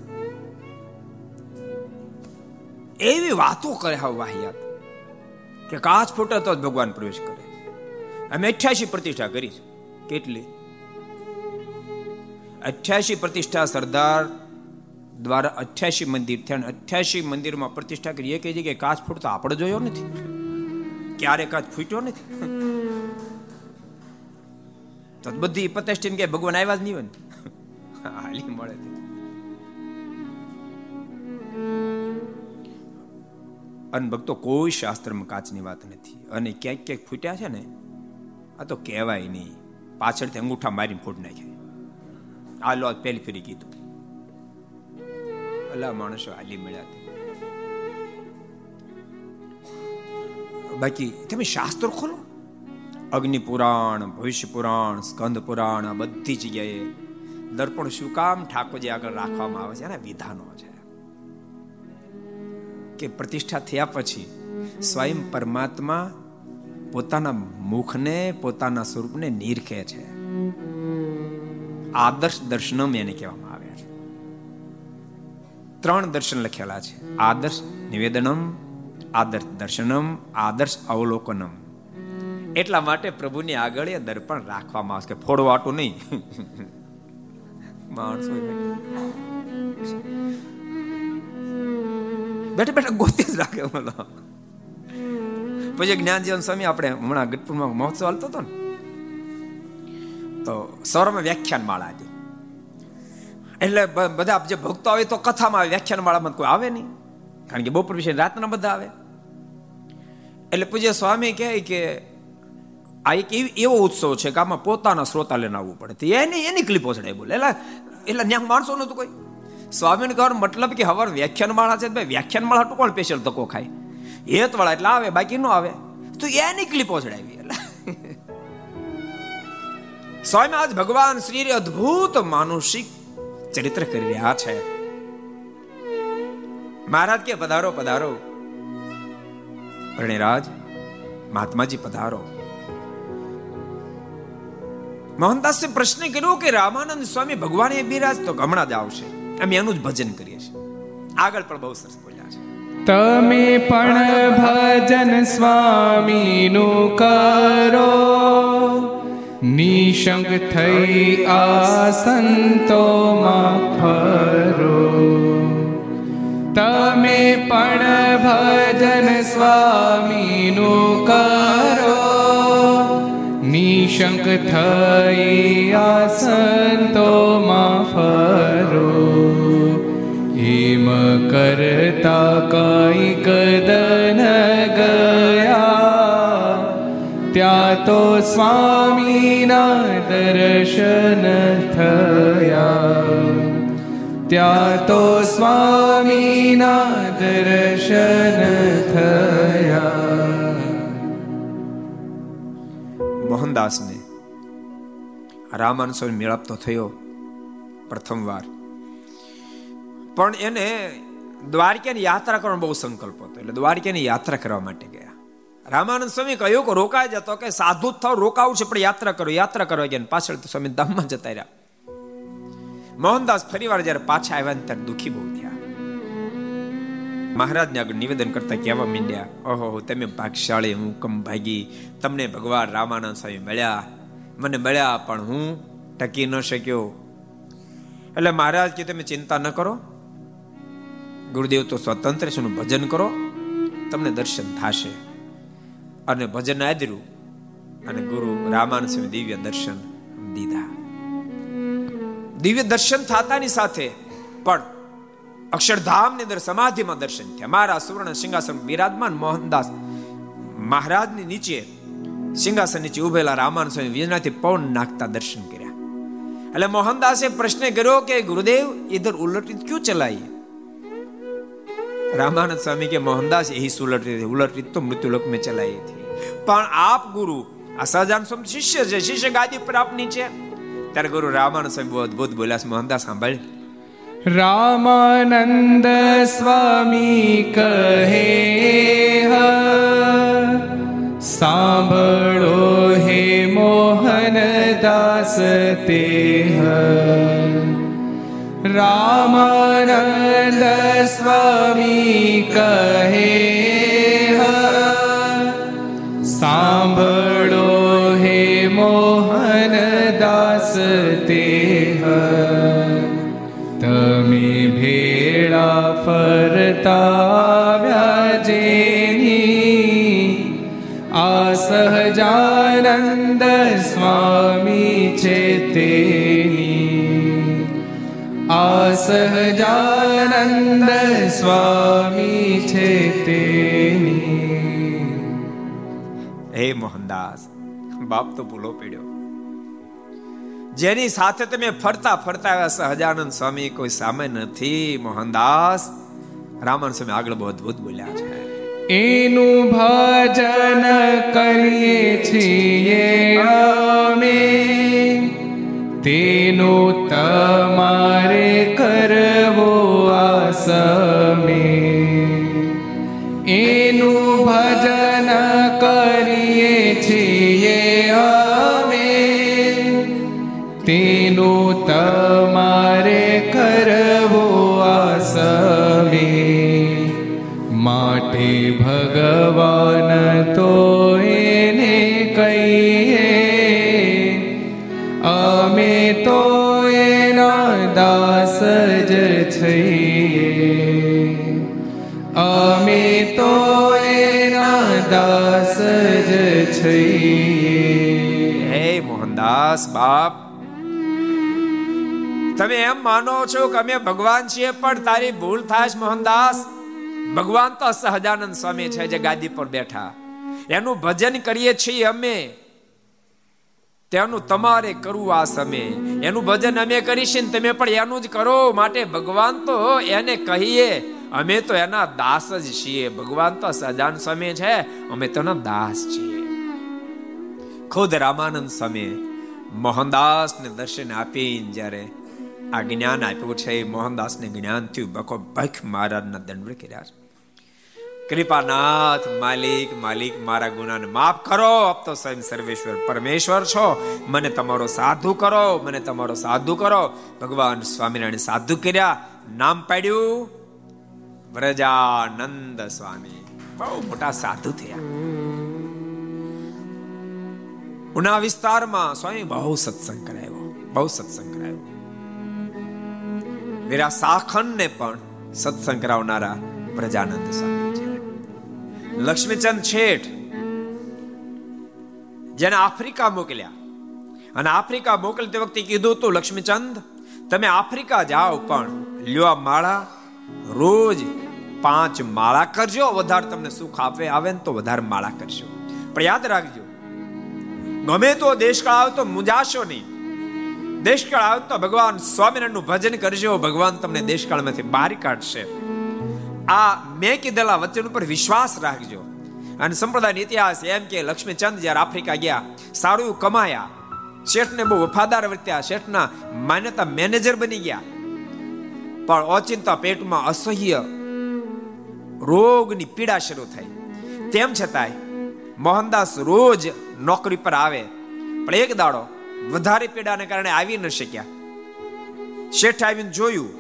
એવી વાતો કરે હવે વાહિયાત. કે કાચ ફૂટે તો જ ભગવાન પ્રવેશ કરે. અમે અઠ્યાસી પ્રતિષ્ઠા કરી કેટલી? અઠ્યાસી પ્રતિષ્ઠા સરદાર દ્વારા અઠ્યાસી મંદિર થયા અઠ્યાસી મંદિરમાં પ્રતિષ્ઠા કરી. એક જગ્યાએ કાચ ફૂટતો આપણે જોયો નથી. ક્યારે કાચ ફૂટ્યો નથી. તો બધી પ્રતિષ્ઠિત કે ભગવાન આવ્યા જ નહીં હોય હાલી મળે. અને ભક્તો કોઈ શાસ્ત્રમાં કાચની વાત નથી. અને ક્યાંક ક્યાંક ફૂટ્યા છે ને, આ તો કહેવાય નહીં. પાછળથી અંગૂઠા મારીને ફૂટ નાખે. આ લો પહેલી ફેરી કીધું અલા માણસો હાલી મળ્યા બાકી, તમે શાસ્ત્ર ખોલો? અગ્નિ પુરાણ, ભવિષ્ય પુરાણ, સ્કંદ પુરાણ બધી જગ્યાએ દર્પણ શું કામ ઠાકોરજી આગળ રાખવામાં આવે છે? એના વિધાનો છે. કે પ્રતિષ્ઠા થયા પછી સ્વયં પરમાત્મા પોતાના મુખને, પોતાના સ્વરૂપને નિરખે છે. આદર્શ દર્શનમ એને કહેવામાં આવ્યા છે. ત્રણ દર્શન લખેલા છે. આદર્શ નિવેદનમ, આદર્શ દર્શનમ, આદર્શ અવલોકનમ. એટલા માટે પ્રભુની આગળ એ દર્પણ રાખવામાં આવશે. કે ફોડવાટું નહીં. (laughs) માણસો બેઠા બેઠા ગોતી જ રાખે બોલો પછી જ્ઞાનજીવન સ્વામી આપણે હમણાં ગઢપુરમાં મહોત્સવ હાલતો હતો ને, તો સૌરમાં વ્યાખ્યાન માળા હતી એટલે બધા જે ભક્તો આવે તો કથામાં વ્યાખ્યાન માળામાં કોઈ આવે નહીં. કારણ કે બપોર વિશે રાતના બધા આવે. એટલે પૂજ્ય સ્વામી કહે કે આ એક એવો ઉત્સવ છે કે આમાં પોતાના શ્રોતા લઈને આવવું પડે એની એની ક્લિપો ચડાય બોલે. એટલે એટલે ત્યાં માણસો નતું કોઈ. સ્વામીને કહેવાનો મતલબ કે હવે વ્યાખ્યાન માળા છે ભાઈ વ્યાખ્યાન હતું કોણ સ્પેશિયલ તકો ખાય? હેતવાળા એટલે આવે, બાકી ન આવે. તો એની ક્લિપો ચડાવી એટલે સ્વામી, આજ ભગવાન શ્રી અદ્ભુત માનુષિક ચરિત્ર કરી રહ્યા છે. મહારાજ કે, પધારો પધારો. પરણેરાજ મહાત્માજી, પધારો. મોહનદાસે પ્રશ્ન કર્યો કે, રામાનંદ સ્વામી ભગવાન એ બિરાજ તો હમણાં જ આવશે. અમે એનું જ ભજન કરીએ છીએ. આગળ પણ બહુ સરસ બોલ્યા છે. તમે પણ ભજન સ્વામીનું કરો. નિશંક થઈ આ સંતોમાં ફરો. તમે પણ ભજન સ્વામીનું કરો. નિશંક થઈ આ સંતોમાં કરતા કઈ કદન ગયા ત્યાં તો સ્વામીના દર્શન થયા ત્યાં તો સ્વામીના દર્શન થયા મોહનદાસને રામાનુ સ્વામી તો થયો પ્રથમવાર. પણ એને દ્વારકાની યાત્રા કરવાનો બહુ સંકલ્પ હતો. એટલે દ્વારકાની યાત્રા કરવા માટે ગયા. રામાનંદ સ્વામી કહ્યું કે રોકાય જતો કે સાધુ થાવ, રોકાવું છે, પણ યાત્રા કરો, યાત્રા કરવા ગયા પાછળ તો સ્વામી ધામમાં જતા રહ્યા. મોહનદાસ ફરી વાર જયારે પાછા આવ્યા ત્યારે દુઃખી બહુ થયા. મહારાજને આગળ નિવેદન કરતા કહેવા માંડ્યા, ઓહો તમે ભાગશાળી, હું કમ ભાગી, તમને ભગવાન રામાનંદ સ્વામી મળ્યા. મને મળ્યા પણ હું ટકી ન શક્યો. એટલે મહારાજ કે, તમે ચિંતા ન કરો ગુરુદેવ, તો સ્વતંત્ર છે ભજન કરો, તમને દર્શન થશે. અને ભજન આદર્યું અને ગુરુ રામાન સ્વામી દિવ્ય દર્શન દીધા. દિવ્ય દર્શન થતાની સાથે પણ અક્ષરધામની અંદર સમાધિમાં દર્શન થયા. મારા સુવર્ણ સિંહાસન બિરાજમાન મોહનદાસ મહારાજની નીચે સિંહાસન નીચે ઉભેલા રામાન સ્વામી વીજળાથી પવન નાખતા દર્શન કર્યા. એટલે મોહનદાસે પ્રશ્ન કર્યો કે, ગુરુદેવ ઇધર ઉલટી ક્યું ચલાઈ રામાનંદ સ્વામી કે મોહનદાસ એ સુલટતી હતી ઉલટતી તો મૃત્યુલોક મેં ચલાવી હતી પણ આપ ગુરુ આ સહજાન સ્વામી શિષ્ય છે શિષ્ય ગાદી પર આપની છે ત્યારે ગુરુ રામાનંદ સ્વામી બહુ અદભુત બોલ્યા છે મોહનદાસ સાંભળ રામાનંદ સ્વામી કહે સાંભળો હે મોહનદાસ તે હ રામાનંદ સ્વામી કહે સાંભળો હે મોહન દાસ તે તમે ભેળા ફરતા વ્યાજેની આ સહજાનંદ સ્વામી છે આ સહજાનંદ સ્વામી છે તેની હે મોહનદાસ બાપ તો ભૂલો પડ્યો જેની સાથે તમે ફરતા ફરતા આવ્યા સહજાનંદ સ્વામી કોઈ સામે નથી મોહનદાસ રામન સ્વામી આગળ બહુ અદભુત બોલ્યા છે એનું ભજન કરીએ છીએ અમે તેનું તમારે કરવો આ સમે ભજન એના દાસ જ છે હે મોહનદાસ બાપ તમે એમ માનો છો કે અમે ભગવાન છીએ, પણ તારી ભૂલ થાય મોહનદાસ? ભગવાન તો સહજાનંદ સ્વામી છે જે ગાદી પર બેઠા. એનું ભજન કરીએ છીએ અમે. તેનું તમારે કરવું આ સમય. એનું ભજન અમે કરીશું તમે પણ એનું જ કરો. માટે ભગવાન તો એને કહીએ. અમે તો એના દાસ જ છીએ. ભગવાન તો સજાન સ્વામી છે. અમે તો દાસ છીએ. ખુદ રામાનંદ સ્વામી મોહનદાસ ને દર્શન આપીને જ્યારે આ જ્ઞાન આપ્યું છે મોહનદાસને જ્ઞાન થયું. બકો ભખ મહારાજના દંડ કર્યા છે. કૃપાનાથ માલિક માલિક મારા ગુનાને માફ કરો. આપ તો સ્વયં સર્વેશ્વર પરમેશ્વર છો. મને તમારો સાધુ કરો. મને તમારો સાધુ કરો. ભગવાન સ્વામિનારાયણ સાધુ કર્યા. નામ પાડ્યું. વ્રજાનંદ સ્વામી. બહુ મોટા સાધુ થયા. ઉના વિસ્તારમાં સ્વામી બહુ સત્સંગ કરાયો, બહુ સત્સંગ કરાયો. વીરા સાખનને પણ સત્સંગ કરાવનારા પ્રજાનંદ સ્વામી છે. લક્ષ્મીચંદ શેઠ જેને આફ્રિકા મોકલ્યા. અને આફ્રિકા મોકલતી વખતે કીધું તું, લક્ષ્મીચંદ, તમે આફ્રિકા જાઓ, પણ લ્યો માળા રોજ પાંચ માળા કરજો, વધારે તમને સુખ આપે, આવે ને તો વધારે માળા કરજો. પણ યાદ રાખજો, ગમે તો દેશકાળ આવે તો મુંજાશો નહીં. દેશકાળ આવે તો ભગવાન સ્વામિનારાયણનું ભજન કરજો, ભગવાન તમને દેશકાળમાંથી બહાર કાઢશે. આ મેં કીધેલા વચન ઉપર વિશ્વાસ રાખજો. અને સંપ્રદાય ઇતિહાસ એમ કે લક્ષ્મીચંદ જ્યારે આફ્રિકા ગયા, સારું કમાયા. શેઠને બહુ વફાદાર વર્ત્યા, શેઠના માન્યતા મેનેજર બની ગયા. પણ ઓચિંતા પેટમાં અસહ્ય રોગની પીડા શરૂ થઈ. તેમ છતાંય મોહનદાસ રોજ નોકરી પર આવે, પણ એક દાડો વધારે પીડાને કારણે આવી ન શક્યા. શેઠ આવીને જોયું,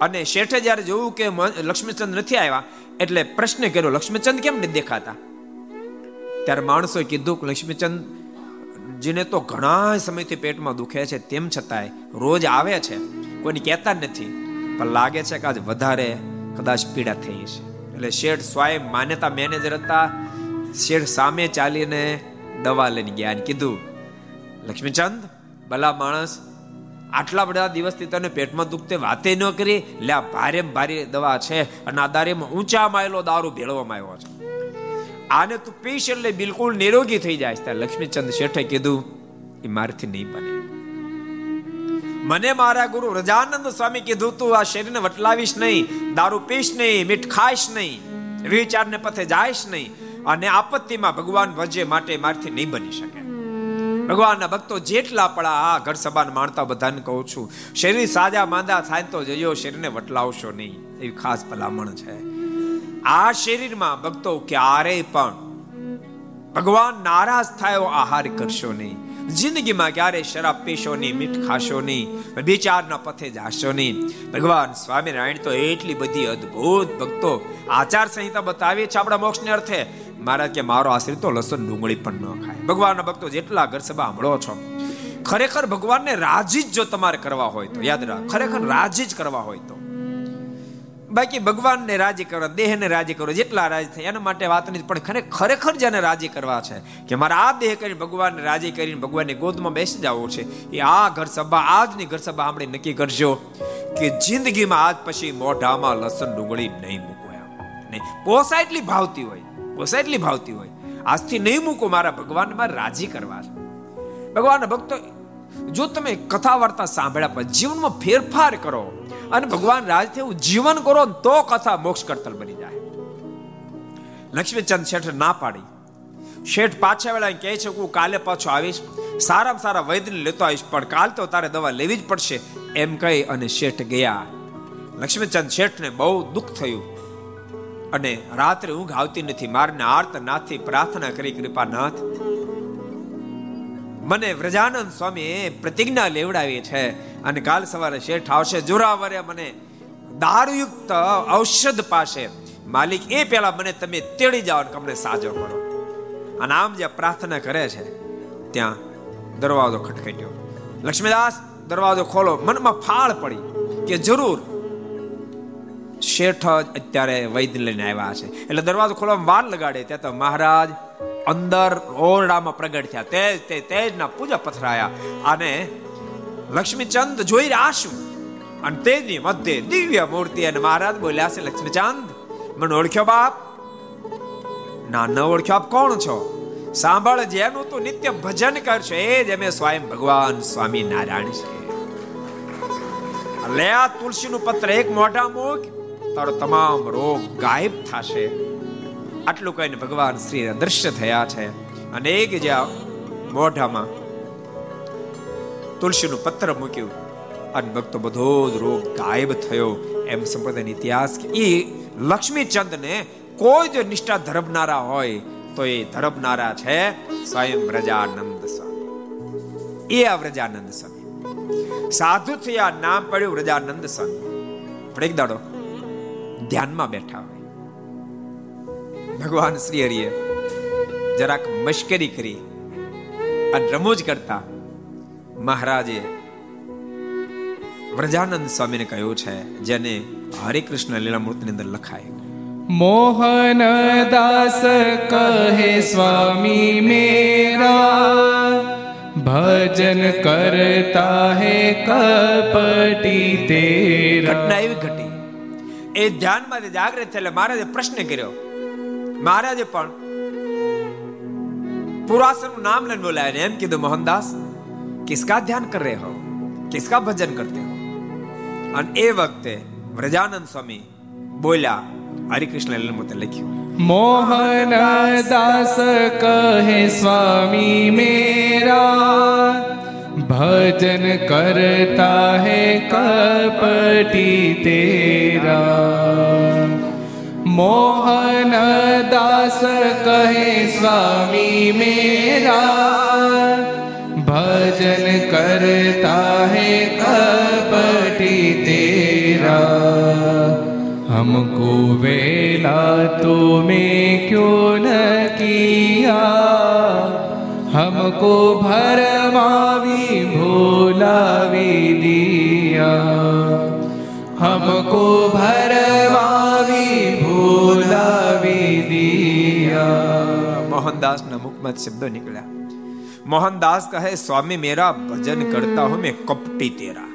અને શેઠે જ્યારે જોયું કે લક્ષ્મીચંદ નથી આવ્યા, એટલે પ્રશ્ન કર્યો, લક્ષ્મીચંદ કેમ નથી દેખાતા? ત્યારે માણસોએ કીધું કે, લક્ષ્મીચંદ જેને તો ઘણા સમયથી પેટમાં દુખે છે, તેમ છતાંય રોજ આવે છે, કોઈને કહેતા નથી, પણ લાગે છે કે આજ વધારે કદાચ પીડા થઈ છે એટલે શેઠ સ્વયં માન્યતા મેનેજર હતા. શેઠ સામે ચાલીને દવા લઈને ગયા અને કીધું, લક્ષ્મીચંદ, ભલા માણસ, આટલા બધા દિવસથી તને પેટમાં દુખતે વાતે ન કરી. લે, આ ભારે ભારે દવા છે અને આ દારેમાં ઊંચા માયેલો દારૂ ભેળવામાં આવ્યો છે. આને તું પીશ એટલે બિલકુલ નિરોગી થઈ જાય ત્યાં લક્ષ્મીચંદ શેઠે કીધું, એ મારથી નહીં બને. મને મારા ગુરુ રજાનંદ સ્વામી કીધું, તું આ શરીરને વટલાવીશ નહીં, દારૂ પીશ નહીં, મીઠ ખાઈશ નહીં વિચારને પથે જાયશ નહીં અને આપત્તિમાં ભગવાન વજે માટે મારથી નહીં બની શકે. ભગવાનના ભક્તો જેટલા પડા આ ઘર સભાન માણતા બધાને કહું છું, શરીર સાજા માંદા થાય તો જજો શરીરને વટલાવશો નહીં. એવી ખાસ ભલામણ છે. આ શરીરમાં ભક્તો ક્યારેય પણ ભગવાન નારાજ થાય આહાર કરશો નહીં. જિંદગીમાં ક્યારે શરાબ પીશો નહીં, મીઠ ખાશો નહીં, વિચારના પથે જાશો નહીં. ભગવાન સ્વામિનારાયણ તો એટલી બધી અદ્ભુત ભક્તો આચાર સંહિતા બતાવી છે આપણા મોક્ષને અર્થે. મહારાજ કે મારો આશ્રિત તો લસણ ડુંગળી પણ ન ખાય. ભગવાનના ભક્તો જેટલા ઘર સભા સાંભળો છો, ખરેખર ભગવાનને રાજી જ જો તમારે કરવા હોય તો, યાદ રાખ, ખરેખર રાજી જ કરવા હોય તો. બાકી ભગવાનને રાજી કરો દેહને રાજી કરો જેટલા રાજી થાય, એના માટે વાત નથી, પણ ખરે, ખરેખર જેને રાજી કરવા છે, કે મારા આ દેહ કરીને ભગવાનને રાજી કરીને ભગવાનની ગોદમાં બેસી જવું છે, એ આ ઘર સભા, આજની ઘર સભા આપણે નક્કી કરજો કે જિંદગીમાં આજ પછી મોઢામાં લસણ ડુંગળી નહીં મૂકો એમ પોસા એટલી ભાવતી હોય પોસા એટલી ભાવતી હોય, આજથી નહીં મૂકો, મારા ભગવાન મારે રાજી કરવા છે. ભગવાનના ભક્તો, જો તમે કથા વાર્તા સાંભળ્યા પછી જીવનમાં ફેરફાર કરો અને ભગવાન રાજ હું જીવન કરો તો કથા મોક્ષ કરતલ બની જાય. લક્ષ્મીચંદ શેઠ ના પાડી. શેઠ પાછા વેળા કહે છે, હું કાલે પાછો આવીશ. સારામાં સારા વૈદ્યને લેતો આવીશ, પણ કાલ તો તારે દવા લેવી જ પડશે. એમ કહી અને શેઠ ગયા. લક્ષ્મીચંદ શેઠને બહુ દુઃખ થયું. અને રાત્રે ઊંઘ આવતી નથી, મારને આર્ત નાથી પ્રાર્થના કરી, કૃપાનાથ મને વ્રજાનંદ સ્વામી પ્રતિજ્ઞા લેવડાવી છે અને કાલ સવારે શેઠ આવશે, જોરાવરે મને દારૂયુક્ત ઔષધ પાસે માલિક એ પેલા મને તમે તેડી જાઓ અને અમને સાજો કરો. અને આમ જે પ્રાર્થના કરે છે, ત્યાં દરવાજો ખટખટ્યો લક્ષ્મીદાસ, દરવાજો ખોલો. મનમાં ફાળ પડી કે જરૂર શેઠ અત્યારે વૈદ્ય લઈને આવ્યા છે. એટલે દરવાજો ખોલવામાં વાર લગાડે. ત્યાં તો મહારાજ અંદર ઓરડામાં પ્રગટ થયા. તેજ તે તેજના પૂજા પથરાયા. અને લક્ષ્મીચંદ જોઈ રહ્યા શું? અને તેજની મધ્ય દિવ્ય મૂર્તિ અને મહારાજ બોલ્યા છે, લક્ષ્મીચંદ, મને ઓળખ્યો બાપ. ના, ન ઓળખ્યો આપ કોણ છો? સાંભળ, જેનું તું નિત્ય ભજન કરશે, એ જ અમે સ્વયં ભગવાન સ્વામી નારાયણ છે. લે આ તુલસીનું પત્ર એક મોઢા મૂક, તારો તમામ રોગ ગાયબ થશે. આટલું કહીને ભગવાન શ્રી દ્રશ્ય થયા છે. અને એક જ્યાં મોઢામાં તુલસીનું પત્ર મૂક્યું. અને ભક્તો બધો જ રોગ ગાયબ થયો. એમ સંપ્રદાયનો ઇતિહાસ એ લક્ષ્મીચંદને કોઈ જ નિષ્ઠા ધરબનારા હોય તો એ ધરબનારા છે સ્વયં વ્રજાનંદ સ્વામી. એ આ વ્રજાનંદ સ્વામી. સાધુ થયા નામ પડ્યું વ્રજાનંદ સ્વામી. પણ એક દાડો ધ્યાનમાં બેઠા ભગવાન શ્રી હરિએ જરાક મશ્કરી કરી અને રમૂજ કરતા મહારાજે વ્રજાનંદ સ્વામીને કહ્યું છે જેને હરે કૃષ્ણ લીલા મૂર્તિની અંદર લખાય મોહન દાસ કહે સ્વામી મેરા ભજન કરતા હે કપટી તેરા ઘટના એવી ઘટી એ ધ્યાનમાં જાગૃત થયેલે મહારાજે પ્રશ્ન કર્યો મહારાજે પણ પુરાસનું નામ લઈને બોલાયા એમ કીધું મોહનદાસ કિસકા ધ્યાન કર રહે હો કિસકા ભજન કરતે હો અને એ વખતે વ્રજાનંદ સ્વામી બોલ્યા હરિકૃષ્ણ લીલમતે લખ્યું મોહન દાસ કહે સ્વામી મેરા ભજન કરતા હે કપટી તેરા मोहन दास कहे, स्वामी मेरा, भजन करता है कपटी तेरा। हमको वेला तुम्हें क्यों न किया? हमको भरमावी भोलावी दिया। हमको भर મોહનદાસના મુખમાં શબ્દો નીકળ્યા. મોહનદાસ કહે, સ્વામી, મેરા ભજન કરતા હું, મેં કપટી તેરા.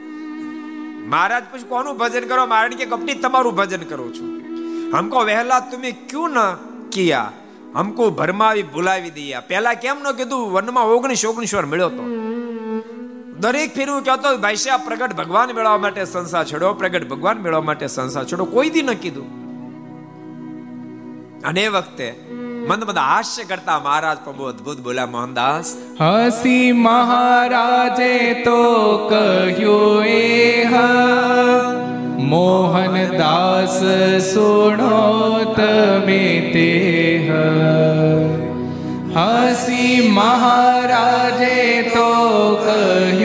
મહારાજ પૂછ, કોનું ભજન કરો? મહારાજ કે કપટી તમારું ભજન કરું છું. હમકો વહેલા તમે ક્યુ ન કિયા? હમકો ભરમાવી ભૂલાવી દઈએ પહેલા કેમ ન કીધું? વનમાં ઓગણીસ ઓગણીસ વાર મળ્યો તો. દરેક ફેરવું કહેતો ભાઈશ્યા પ્રગટ ભગવાન મેળવવા માટે સંસાર છોડો, પ્રગટ ભગવાન મેળવવા માટે સંસાર છોડો. કોઈ દી ન કીધું. અને એ વખતે મંદ મંદ હાસ્ય કરતા મહારાજ પ્રભુ અદ્ભુત બોલ્યા, મોહનદાસ, હસી મહારાજે તો કહ્યું એ મોહનદાસ સુણો તમે તે હસી મહારાજે તો કહ્યું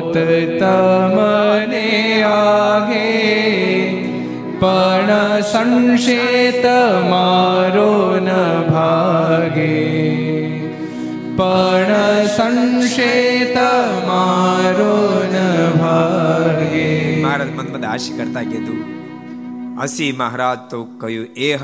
હોત તમને આગે પણ સંશેત મારો ન ભાગે પણ સંશેત મારો ન ભાગે મહારાજ મન બધા આશી કરતા કીધું હસી મહારાજ તો કહ્યું, એહ,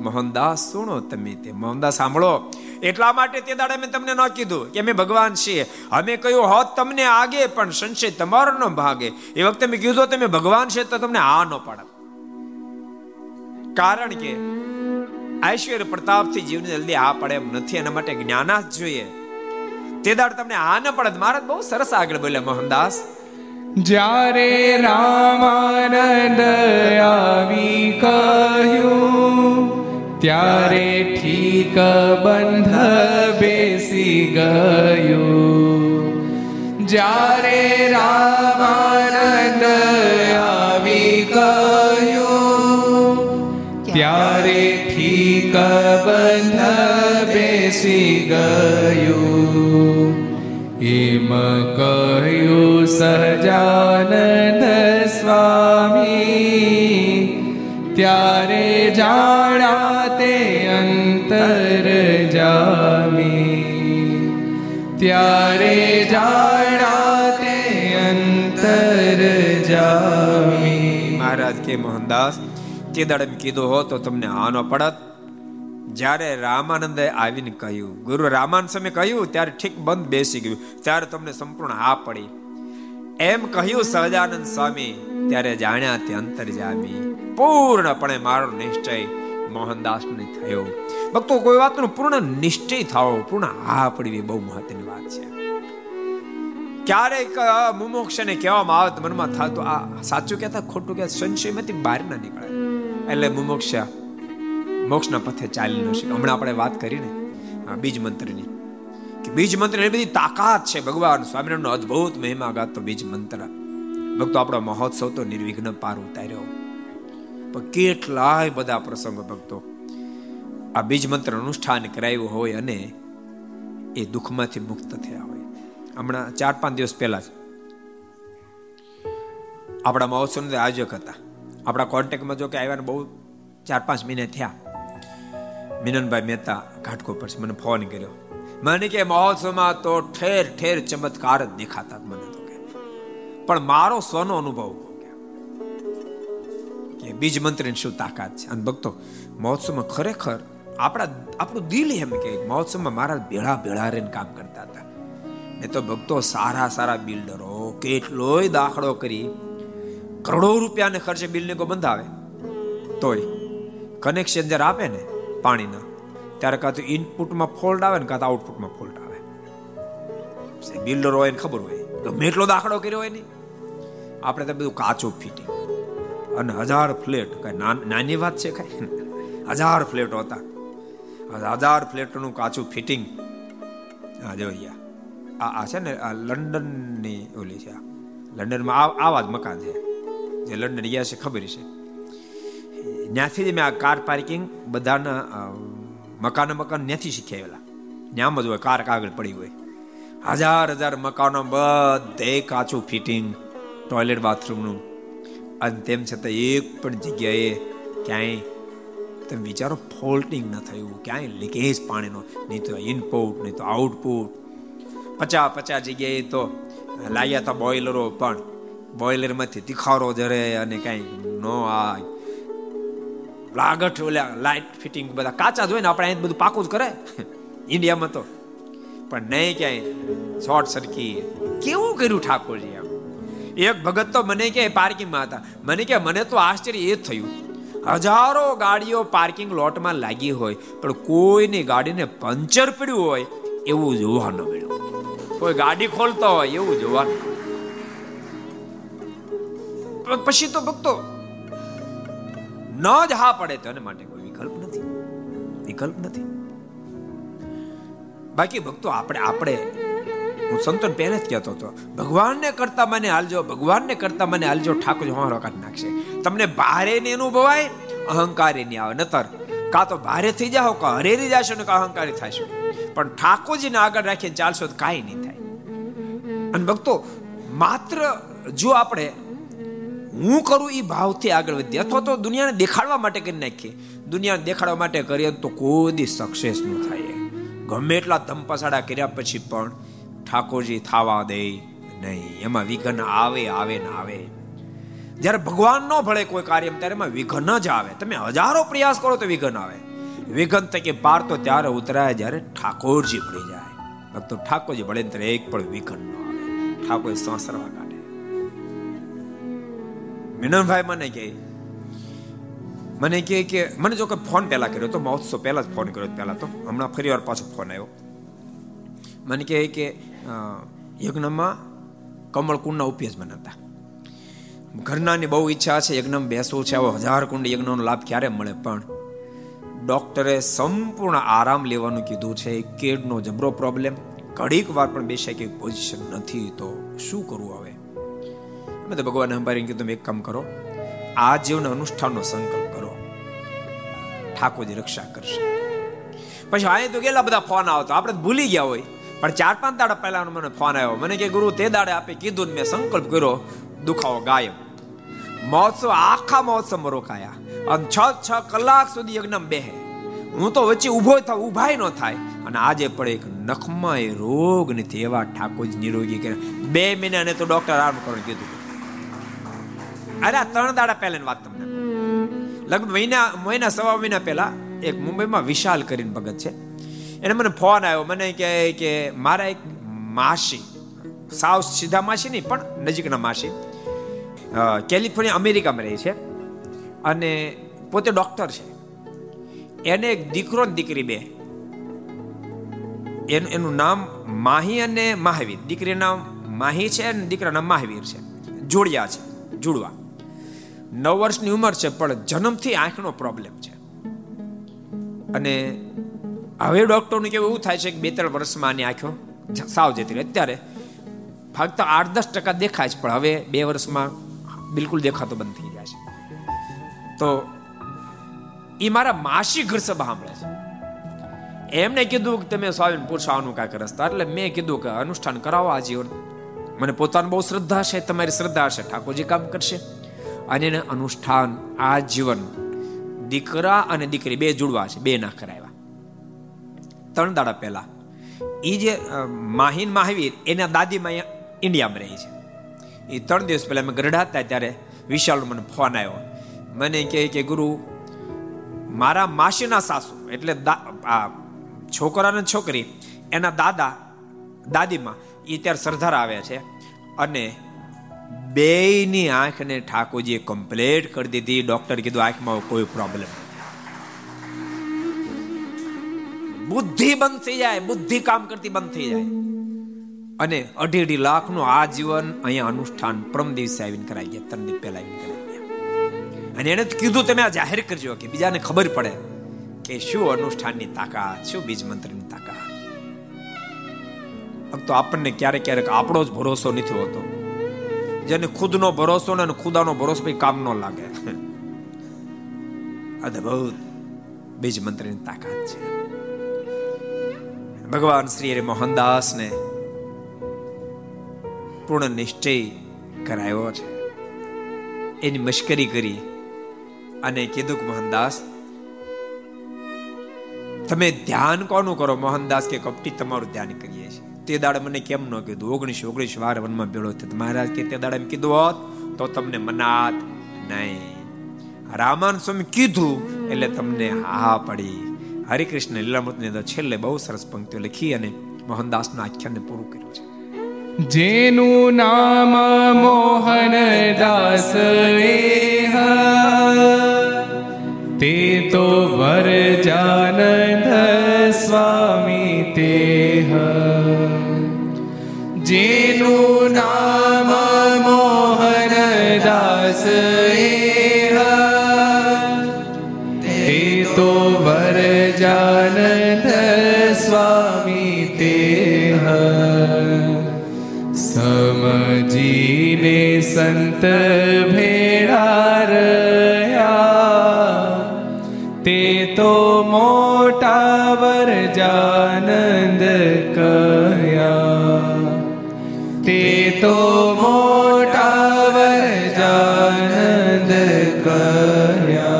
મોહનદાસ, સુણો તમે તે. મોહનદાસ, સાંભળો, એટલા માટે તે દાડે મેં તમને ન કીધું કે અમે ભગવાન છીએ. અમે કહ્યું હોત તમને આગે, પણ સંશય તમારો ન ભાગે. એ વખતે મેં કીધું તમે ભગવાન છે તો તમને આ ન પાડે. કારણ કે ઐશ્વર્ય પ્રતાપથી જીવને જલ્દી આ પડે એમ નથી, એના માટે જ્ઞાના જ જોઈએ. તે દાડ તમને આ ન પડે મહારાજ બહુ સરસ આગળ બોલ્યા, મોહનદાસ જ્યારે રામાનંદ આવી કહ્યું, ત્યારે ઠીક બંધ બેસી ગયું. જ્યારે રામાનંદ આવી કહ્યું, ત્યારે ઠીક બંધ બેસી ગયું. એમ સહજાનંદ સ્વામી, ત્યારે જાણા તે અંતર જામી. ત્યારે જાણા તે અંતર જામી. મહારાજ કે મોહનદાસ તે દાડે કીધું હો તો તમને આનો પડત. જ્યારે રામાનંદે આવીને કહ્યું, ગુરુ રામાન સમય કહ્યું, ત્યારે ઠીક બંધ બેસી ગયું. ત્યારે તમને સંપૂર્ણ હા પડી. એમ કહ્યું સહજાનંદ સ્વામી, ત્યારે જાણ્યા તે અંતરજામી. પૂર્ણપણે મારો નિશ્ચય મોહનદાસને થયો. ભક્તો, કોઈ વાતનો પૂર્ણ નિશ્ચય થાવો પૂર્ણ હા પડવી બહુ મહત્વની વાત છે. ક્યારેક મુમોક્ષને કહેવામાં આવે મનમાં થતું, આ, સાચું કહેતા, ખોટું કે સંશયમાંથી બહાર ના નીકળે એટલે મુમોક્ષ મોક્ષના પથે ચાલી ન શકે. હમણાં આપણે વાત કરીને બીજ મંત્રની. કે બીજ મંત્ર એ બધી તાકાત છે ભગવાન. સ્વામિનારાયણનો અદ્ભુત મહિમા ગાતો બીજ મંત્ર. ભક્તો, આપણો મહોત્સવ તો નિર્વિઘ્ન પાર ઉતાર્યો. પણ કેટલાય બધા પ્રસંગો ભક્તો, આ બીજ મંત્ર અનુષ્ઠાન કરાયું હોય અને એ દુઃખમાંથી મુક્ત થયા હોય. હમણાં ચાર પાંચ દિવસ પહેલા જ આપણા મહોત્સવના આયોજક હતા, આપણા કોન્ટેક્ટમાં જો કે આવ્યા બહુ ચાર પાંચ મહિને થયા. મિનનભાઈ મહેતા ઘાટકો પર મને ફોન કર્યો. મને કે મહોત્સવમાં તો ઠેર ઠેર ચમત્કાર જ દેખાતા મને તો કે. પણ મારો સ્વનો અનુભવ કે. બીજ મંત્રીની શું તાકાત છે? અને ભક્તો મહોત્સવમાં ખરેખર આપણા આપણું દિલ એમ કે મહોત્સવમાં મારા ભેળા ભેળા રહીને કામ કરતા હતા. ને તો ભક્તો સારા સારા બિલ્ડરો, કેટલોય દાખલો કરી કરોડો રૂપિયાને ખર્ચે બિલ્ડિંગો બંધાવે. તોય કનેક્શન જ્યારે આપે ને પાણીના ત્યારે કાં તો ઇનપુટમાં ફોલ્ટ આવે ને કાં તો આઉટપુટમાં ફોલ્ટ આવે. બિલ્ડર હોય ને ખબર હોય. ગમે એટલો દાખલો કર્યો હોય ને. આપણે તો બધું કાચું ફિટિંગ અને હજાર ફ્લેટ, કઈ નાની વાત છે કઈ? (laughs) હજાર ફ્લેટ હતા. હજાર ફ્લેટનું કાચું ફિટિંગ હા જોયા આ આ છે ને, આ લંડનની ઓલી છે લંડનમાં આવા જ મકાન છે. જે લંડન ગયા છે ખબર છે. ત્યાંથી જ મેં આ કાર પાર્કિંગ બધાના મકાન મકાન નથી શીખ્યાવેલા આમ જ હોય, કાર કાગળ પડી હોય. હજાર હજાર મકાનો, બધે કાચું ફિટિંગ ટોયલેટ બાથરૂમનું અને તેમ છતાં એક પણ જગ્યાએ ક્યાંય તમે વિચારો ફોલ્ટિંગ ન થયું. ક્યાંય લીકેજ પાણીનો નહીં તો ઇનપુટ નહીં તો આઉટપુટ પચાસ પચાસ જગ્યાએ તો લાગ્યા હતા બોઇલરો પણ. બોઇલરમાંથી તિખારો જરે અને કાંઈ ન આ લાગઠ ઓલા લાઇટ ફિટિંગ બધા કાચા જોઈને આપણે અહીં બધું પાકું જ કરે. ઇન્ડિયામાં તો. પણ નહીં ક્યાંય. શોર્ટ સર્કી કેવું કર્યું ઠાકોરજી આમ? એક ભગત તો મને કે પાર્કિંગમાં હતા. મને કે મને તો આશ્ચર્ય એ થયું. હજારો ગાડીઓ પાર્કિંગ લોટમાં લાગી હોય, પણ કોઈની ગાડીને પંચર પડ્યું હોય, એવું જોવા ન મળ્યું. કોઈ ગાડી ખોલતો હોય, એવું જોવા પછી તો ભક્તો ન જ હા પડે તો એના માટે કોઈ વિકલ્પ નથી. વિકલ્પ નથી. બાકી ભક્તો, આપણે આપણે, હું સંતોન પહેલે જ કહેતો હતો, ભગવાનને કરતા મને હાલજો, ભગવાનને કરતા મને હાલજો ઠાકોર હોવારો કાઢી નાખશે. તમને ભારે ને અનુભવાય, અહંકારી નહીં આવે. નતર, કાં તો ભારે થઈ જાઓ, કાં હરેરી જશો ને કાં અહંકારી થશો. પણ ઠાકોરજીને આગળ રાખીને ચાલશો તો કાંઈ નહીં થાય. અને ભક્તો, માત્ર જો આપણે હું કરું એ ભાવથી આગળ વધીએ. અથવા તો દુનિયાને દેખાડવા માટે કરી નાખીએ. દુનિયાને દેખાડવા માટે કરીએ તો કોઈ સક્સેસ ન થાય. ગમે એટલા ધમપસાડા કર્યા પછી પણ ઠાકોરજી થાવા દે નહીં. એમાં વિઘ્ન આવે આવે ને આવે. જ્યારે ભગવાન ન ભળે કોઈ કાર્ય, ત્યારે એમાં વિઘ્ન જ આવે. તમે હજારો પ્રયાસ કરો તો વિઘ્ન આવે. વિઘ્ન તકે પાર તો ત્યારે ઉતરાય જ્યારે ઠાકોરજી ભળી જાય. ભક્તો, ઠાકોરજી ભળે ત્યારે એક પણ વિઘ્ન ન આવે. ઠાકોર સાસરવા મિનનભાઈ મને કહે મને કહે કે મને જો કે ફોન પહેલા કર્યો તો મહોત્સવ પહેલા જ ફોન કર્યો પહેલા તો હમણાં ફરી વાર પાછો ફોન આવ્યો મને કહે કે યજ્ઞમાં કમળકુંડના ઉપયોગ મને હતા ઘરનાની બહુ ઈચ્છા છે યજ્ઞમાં બેસવું છે આવો હજાર કુંડ યજ્ઞનો લાભ ક્યારે મળે? પણ ડોક્ટરે સંપૂર્ણ આરામ લેવાનું કીધું છે, કેડનો જબરો પ્રોબ્લેમ ઘડીક વાર પણ બેસાય કે પોઝિશન નથી, તો શું કરવું હવે? મેં તો ભગવાન અંબારી કીધું એક કામ કરો, આ જીવન અનુષ્ઠાનનો સંકલ્પ કરો. ઠાકોરજી રક્ષા કરશે. પછી અહીં તો કેટલા બધા ફોન આવતો, આપણે ભૂલી ગયા હોય. પણ ચાર પાંચ દાડા પહેલા મને ફોન આવ્યો. મને કે, ગુરુ, તે દાડે આપે કીધું મેં સંકલ્પ કર્યો, દુખાવો ગાયબ મહોત્સવ, આખા મહોત્સવમાં રોકાયા. અને છ છ કલાક સુધી યજ્ઞ બેહે. હું તો વચ્ચે ઊભો થાવ ઊભાય ન થાય. અને આજે પણ એક નખમાં એ રોગ નથી. એવા ઠાકોરજી નિરોગી કર્યા બે મહિના ને તો ડોક્ટર આરામ કરવાનું કીધું. અરે ત્રણ દાડા પહેલા વાત તમને. લગભગ મહિના મહિના, સવા મહિના પહેલા એક મુંબઈમાં વિશાલ કરીને ભગત છે. એને મને ફોન આવ્યો, મને કહે કે મારા એક માસી, સાવ સીધા માસી નહીં, પણ નજીકના માસી કેલિફોર્નિયા, અમેરિકામાં રહે છે અને પોતે ડોક્ટર છે. એને એક દીકરો દીકરી બે. એનું એનું નામ માહી અને મહાવીર. દીકરીનું નામ માહી છે અને દીકરાનું નામ મહાવીર છે. જોડિયા છે, જોડવા. નવ વર્ષની ઉંમર છે, પણ જન્મથી આંખનો પ્રોબ્લેમ છે. અને હવે ડોક્ટરનું કેવું એવું થાય છે કે બે ત્રણ વર્ષમાં આની આંખો સાવ જતી રહે. અત્યારે ફક્ત આઠ દસ ટકા દેખાય છે, પણ હવે બે વર્ષમાં બિલકુલ દેખાતો બંધ થઈ જાય છે. તો એ મારા માસી ઘર સભા સાંભળે છે. એમને કીધું કે તમે સ્વામીને પૂછવાનું કાંઈક રસ્તા એટલે મેં કીધું કે અનુષ્ઠાન કરાવો આજીવન મને પોતાની બહુ શ્રદ્ધા છે, તમારી શ્રદ્ધા હશે ઠાકોરજી કામ કરશે. અને અનુષ્ઠાન આ જીવન દીકરા અને દીકરી, બે જોડવા છે, બે ના કરાવ્યા. ત્રણ દાડા પહેલા. એ જે માહિન મહાવીર એના દાદીમાં ઇન્ડિયામાં રહી છે. એ ત્રણ દિવસ પહેલા અમે ગરડા હતા ત્યારે વિશાળ મને ફોન આવ્યો મને કહે કે, ગુરુ, મારા માસીના સાસુ, એટલે આ છોકરા છોકરી, એના દાદા, દાદીમાં એ ત્યારે સરદાર આવ્યા છે અને બેયની આંખને ઠાકોરજીએ કમ્પ્લેટ કરી દીધી. ડોક્ટર કીધું, આંખમાં કોઈ પ્રોબ્લેમ બુદ્ધિ બંધ થઈ જાય, બુદ્ધિ કામ કરતી બંધ થઈ જાય. અને અઢી અઢી લાખનું આ જીવન અહીંયા અનુષ્ઠાન પરમ દિવસે આવીને કરાઈ ગયા, ત્રણ દિવસ પહેલા આવીને કરાઈ ગયા. અને એને કીધું, તમે આ જાહેર કરજો કે બીજાને ખબર પડે કે શું અનુષ્ઠાનની તાકાત, શું બીજ મંત્રની તાકાત. તો આપણને ક્યારેક ક્યારેક આપણો જ ભરોસો નથી હોતો. જેને ખુદનો ભરોસો ને ખુદાનો ભરોસો ભાઈ કામ ન લાગે. અદભુત બીજ મંત્રની તાકાત છે. ભગવાન શ્રી મોહનદાસને પૂર્ણ નિશ્ચય કરાયો છે. એની મશ્કરી કરી અને કીધું કે, મોહનદાસ, તમે ધ્યાન કોનું કરો? મોહનદાસ કે કપટી તમારું ધ્યાન કરીએ. તે દાડે મને કેમ ન કીધું? ઓગણીસ ઓગણીસ વાર વનમાં ભેળો થયો. મહારાજ કે, તે દાડે કીધું હોત તો તમને મનાત નહીં. રામાન સ્વામી કીધું એટલે તમને હા પડી. હરિકૃષ્ણ લીલામૃતની અંદર છેલ્લે બહુ સરસ પંક્તિઓ લખી અને મોહનદાસના આખ્યાનને પૂરું કર્યું છે. જેનું નામ મોહનદાસ તે તો વરજાનંદ સ્વામી તે જેનું સંત ભેળા તે તો મોટા વરજાનંદ કયા તે તો મોટા વરજાનંદ કયા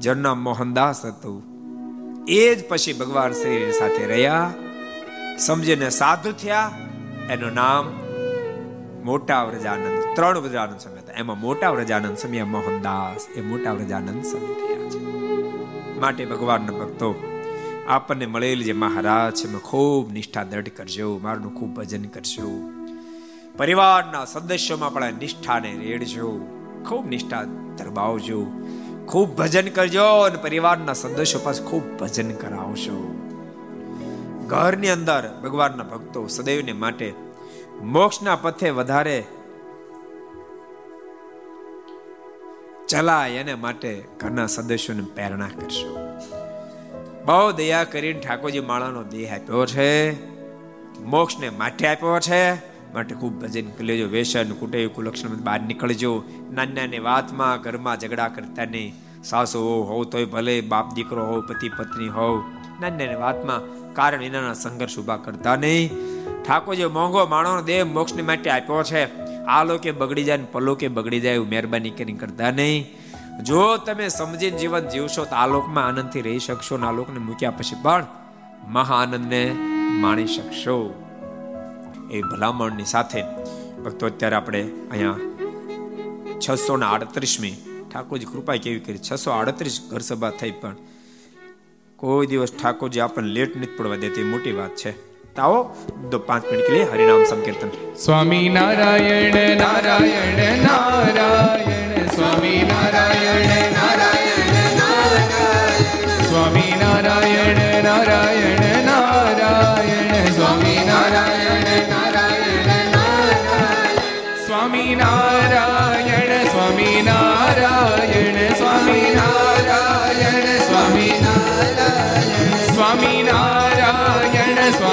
જન્મ મોહનદાસ હતું. એ જ પછી ભગવાન શ્રી સાથે રહ્યા. સમજીને સાધુ થયા. એનું નામ મોટા વ્રજાનંદ, ત્રણ વ્રજાનંદ સમય હતા. એમાં મોટા વ્રજાનંદ સમય મોહનદાસ, એ મોટા વ્રજાનંદ સમય થયા છે. માટે ભગવાનના ભક્તો, આપણને મળેલ જે મહારાજ છે, એમાં ખૂબ નિષ્ઠા દ્રઢ કરજો, મારનું ખૂબ ભજન કરજો. પરિવારના સદસ્યોમાં પણ નિષ્ઠાને રેડજો, ખૂબ નિષ્ઠા ધરબાવજો ખૂબ ભજન કરજો અને પરિવારના સદસ્યો પાસે ખૂબ ભજન કરાવશો ઘરની અંદર ભગવાનના ભક્તો સદૈવને માટે મોક્ષના પથે વધારે ચલાય એને માટે ઘરના સદસ્યોને પ્રેરણા કરશો. બહુ દયા કરીને ઠાકોરજી માળાનો દેહ આપ્યો છે. મોક્ષને માટે આપ્યો છે. માટે ખૂબ ભજન કરી લેજો. વેસન કુટે કુલક્ષણ બહાર નીકળજો. નાની નાની વાતમાં ઘરમાં ઝઘડા કરતા નહીં. સાસુ હોવ તોય ભલે, બાપ દીકરો હોવ, પતિ પત્ની હોવ. નાની નાની વાતમાં કારણ વિનાના સંઘર્ષ ઊભા કરતા નહીં. ઠાકોરજી મોંઘો માણો દેહ મોક્ષને માટે આપ્યો છે. આ લોકે બગડી જાય ને પલોકે બગડી જાય એવું મહેરબાની કરી કરતા નહીં. જો તમે સમજીને જીવન જીવશો તો આ લોકમાં આનંદથી રહી શકશો ને આ લોકને મૂક્યા પછી પણ મહા આનંદને માણી શકશો. એ ભલામણની સાથે ભક્તો, અત્યારે આપણે અહીંયા છસો ને આડત્રીસમી ઠાકોરજી કૃપા કેવી કરી? છસો આડત્રીસ ઘર સભા થઈ પણ કોઈ દિવસ ઠાકોરજી આપણને લેટ નથી પડવા દેતી મોટી વાત છે. आओ दो पांच मिनट के लिए हरिनाम संकीर्तन स्वामी नारायण नारायण नारायण स्वामी नारायण नारायण नारायण स्वामी नारायण नारायण नारायण स्वामी नारायण नारायण नारायण स्वामी नारायण स्वामी नारायण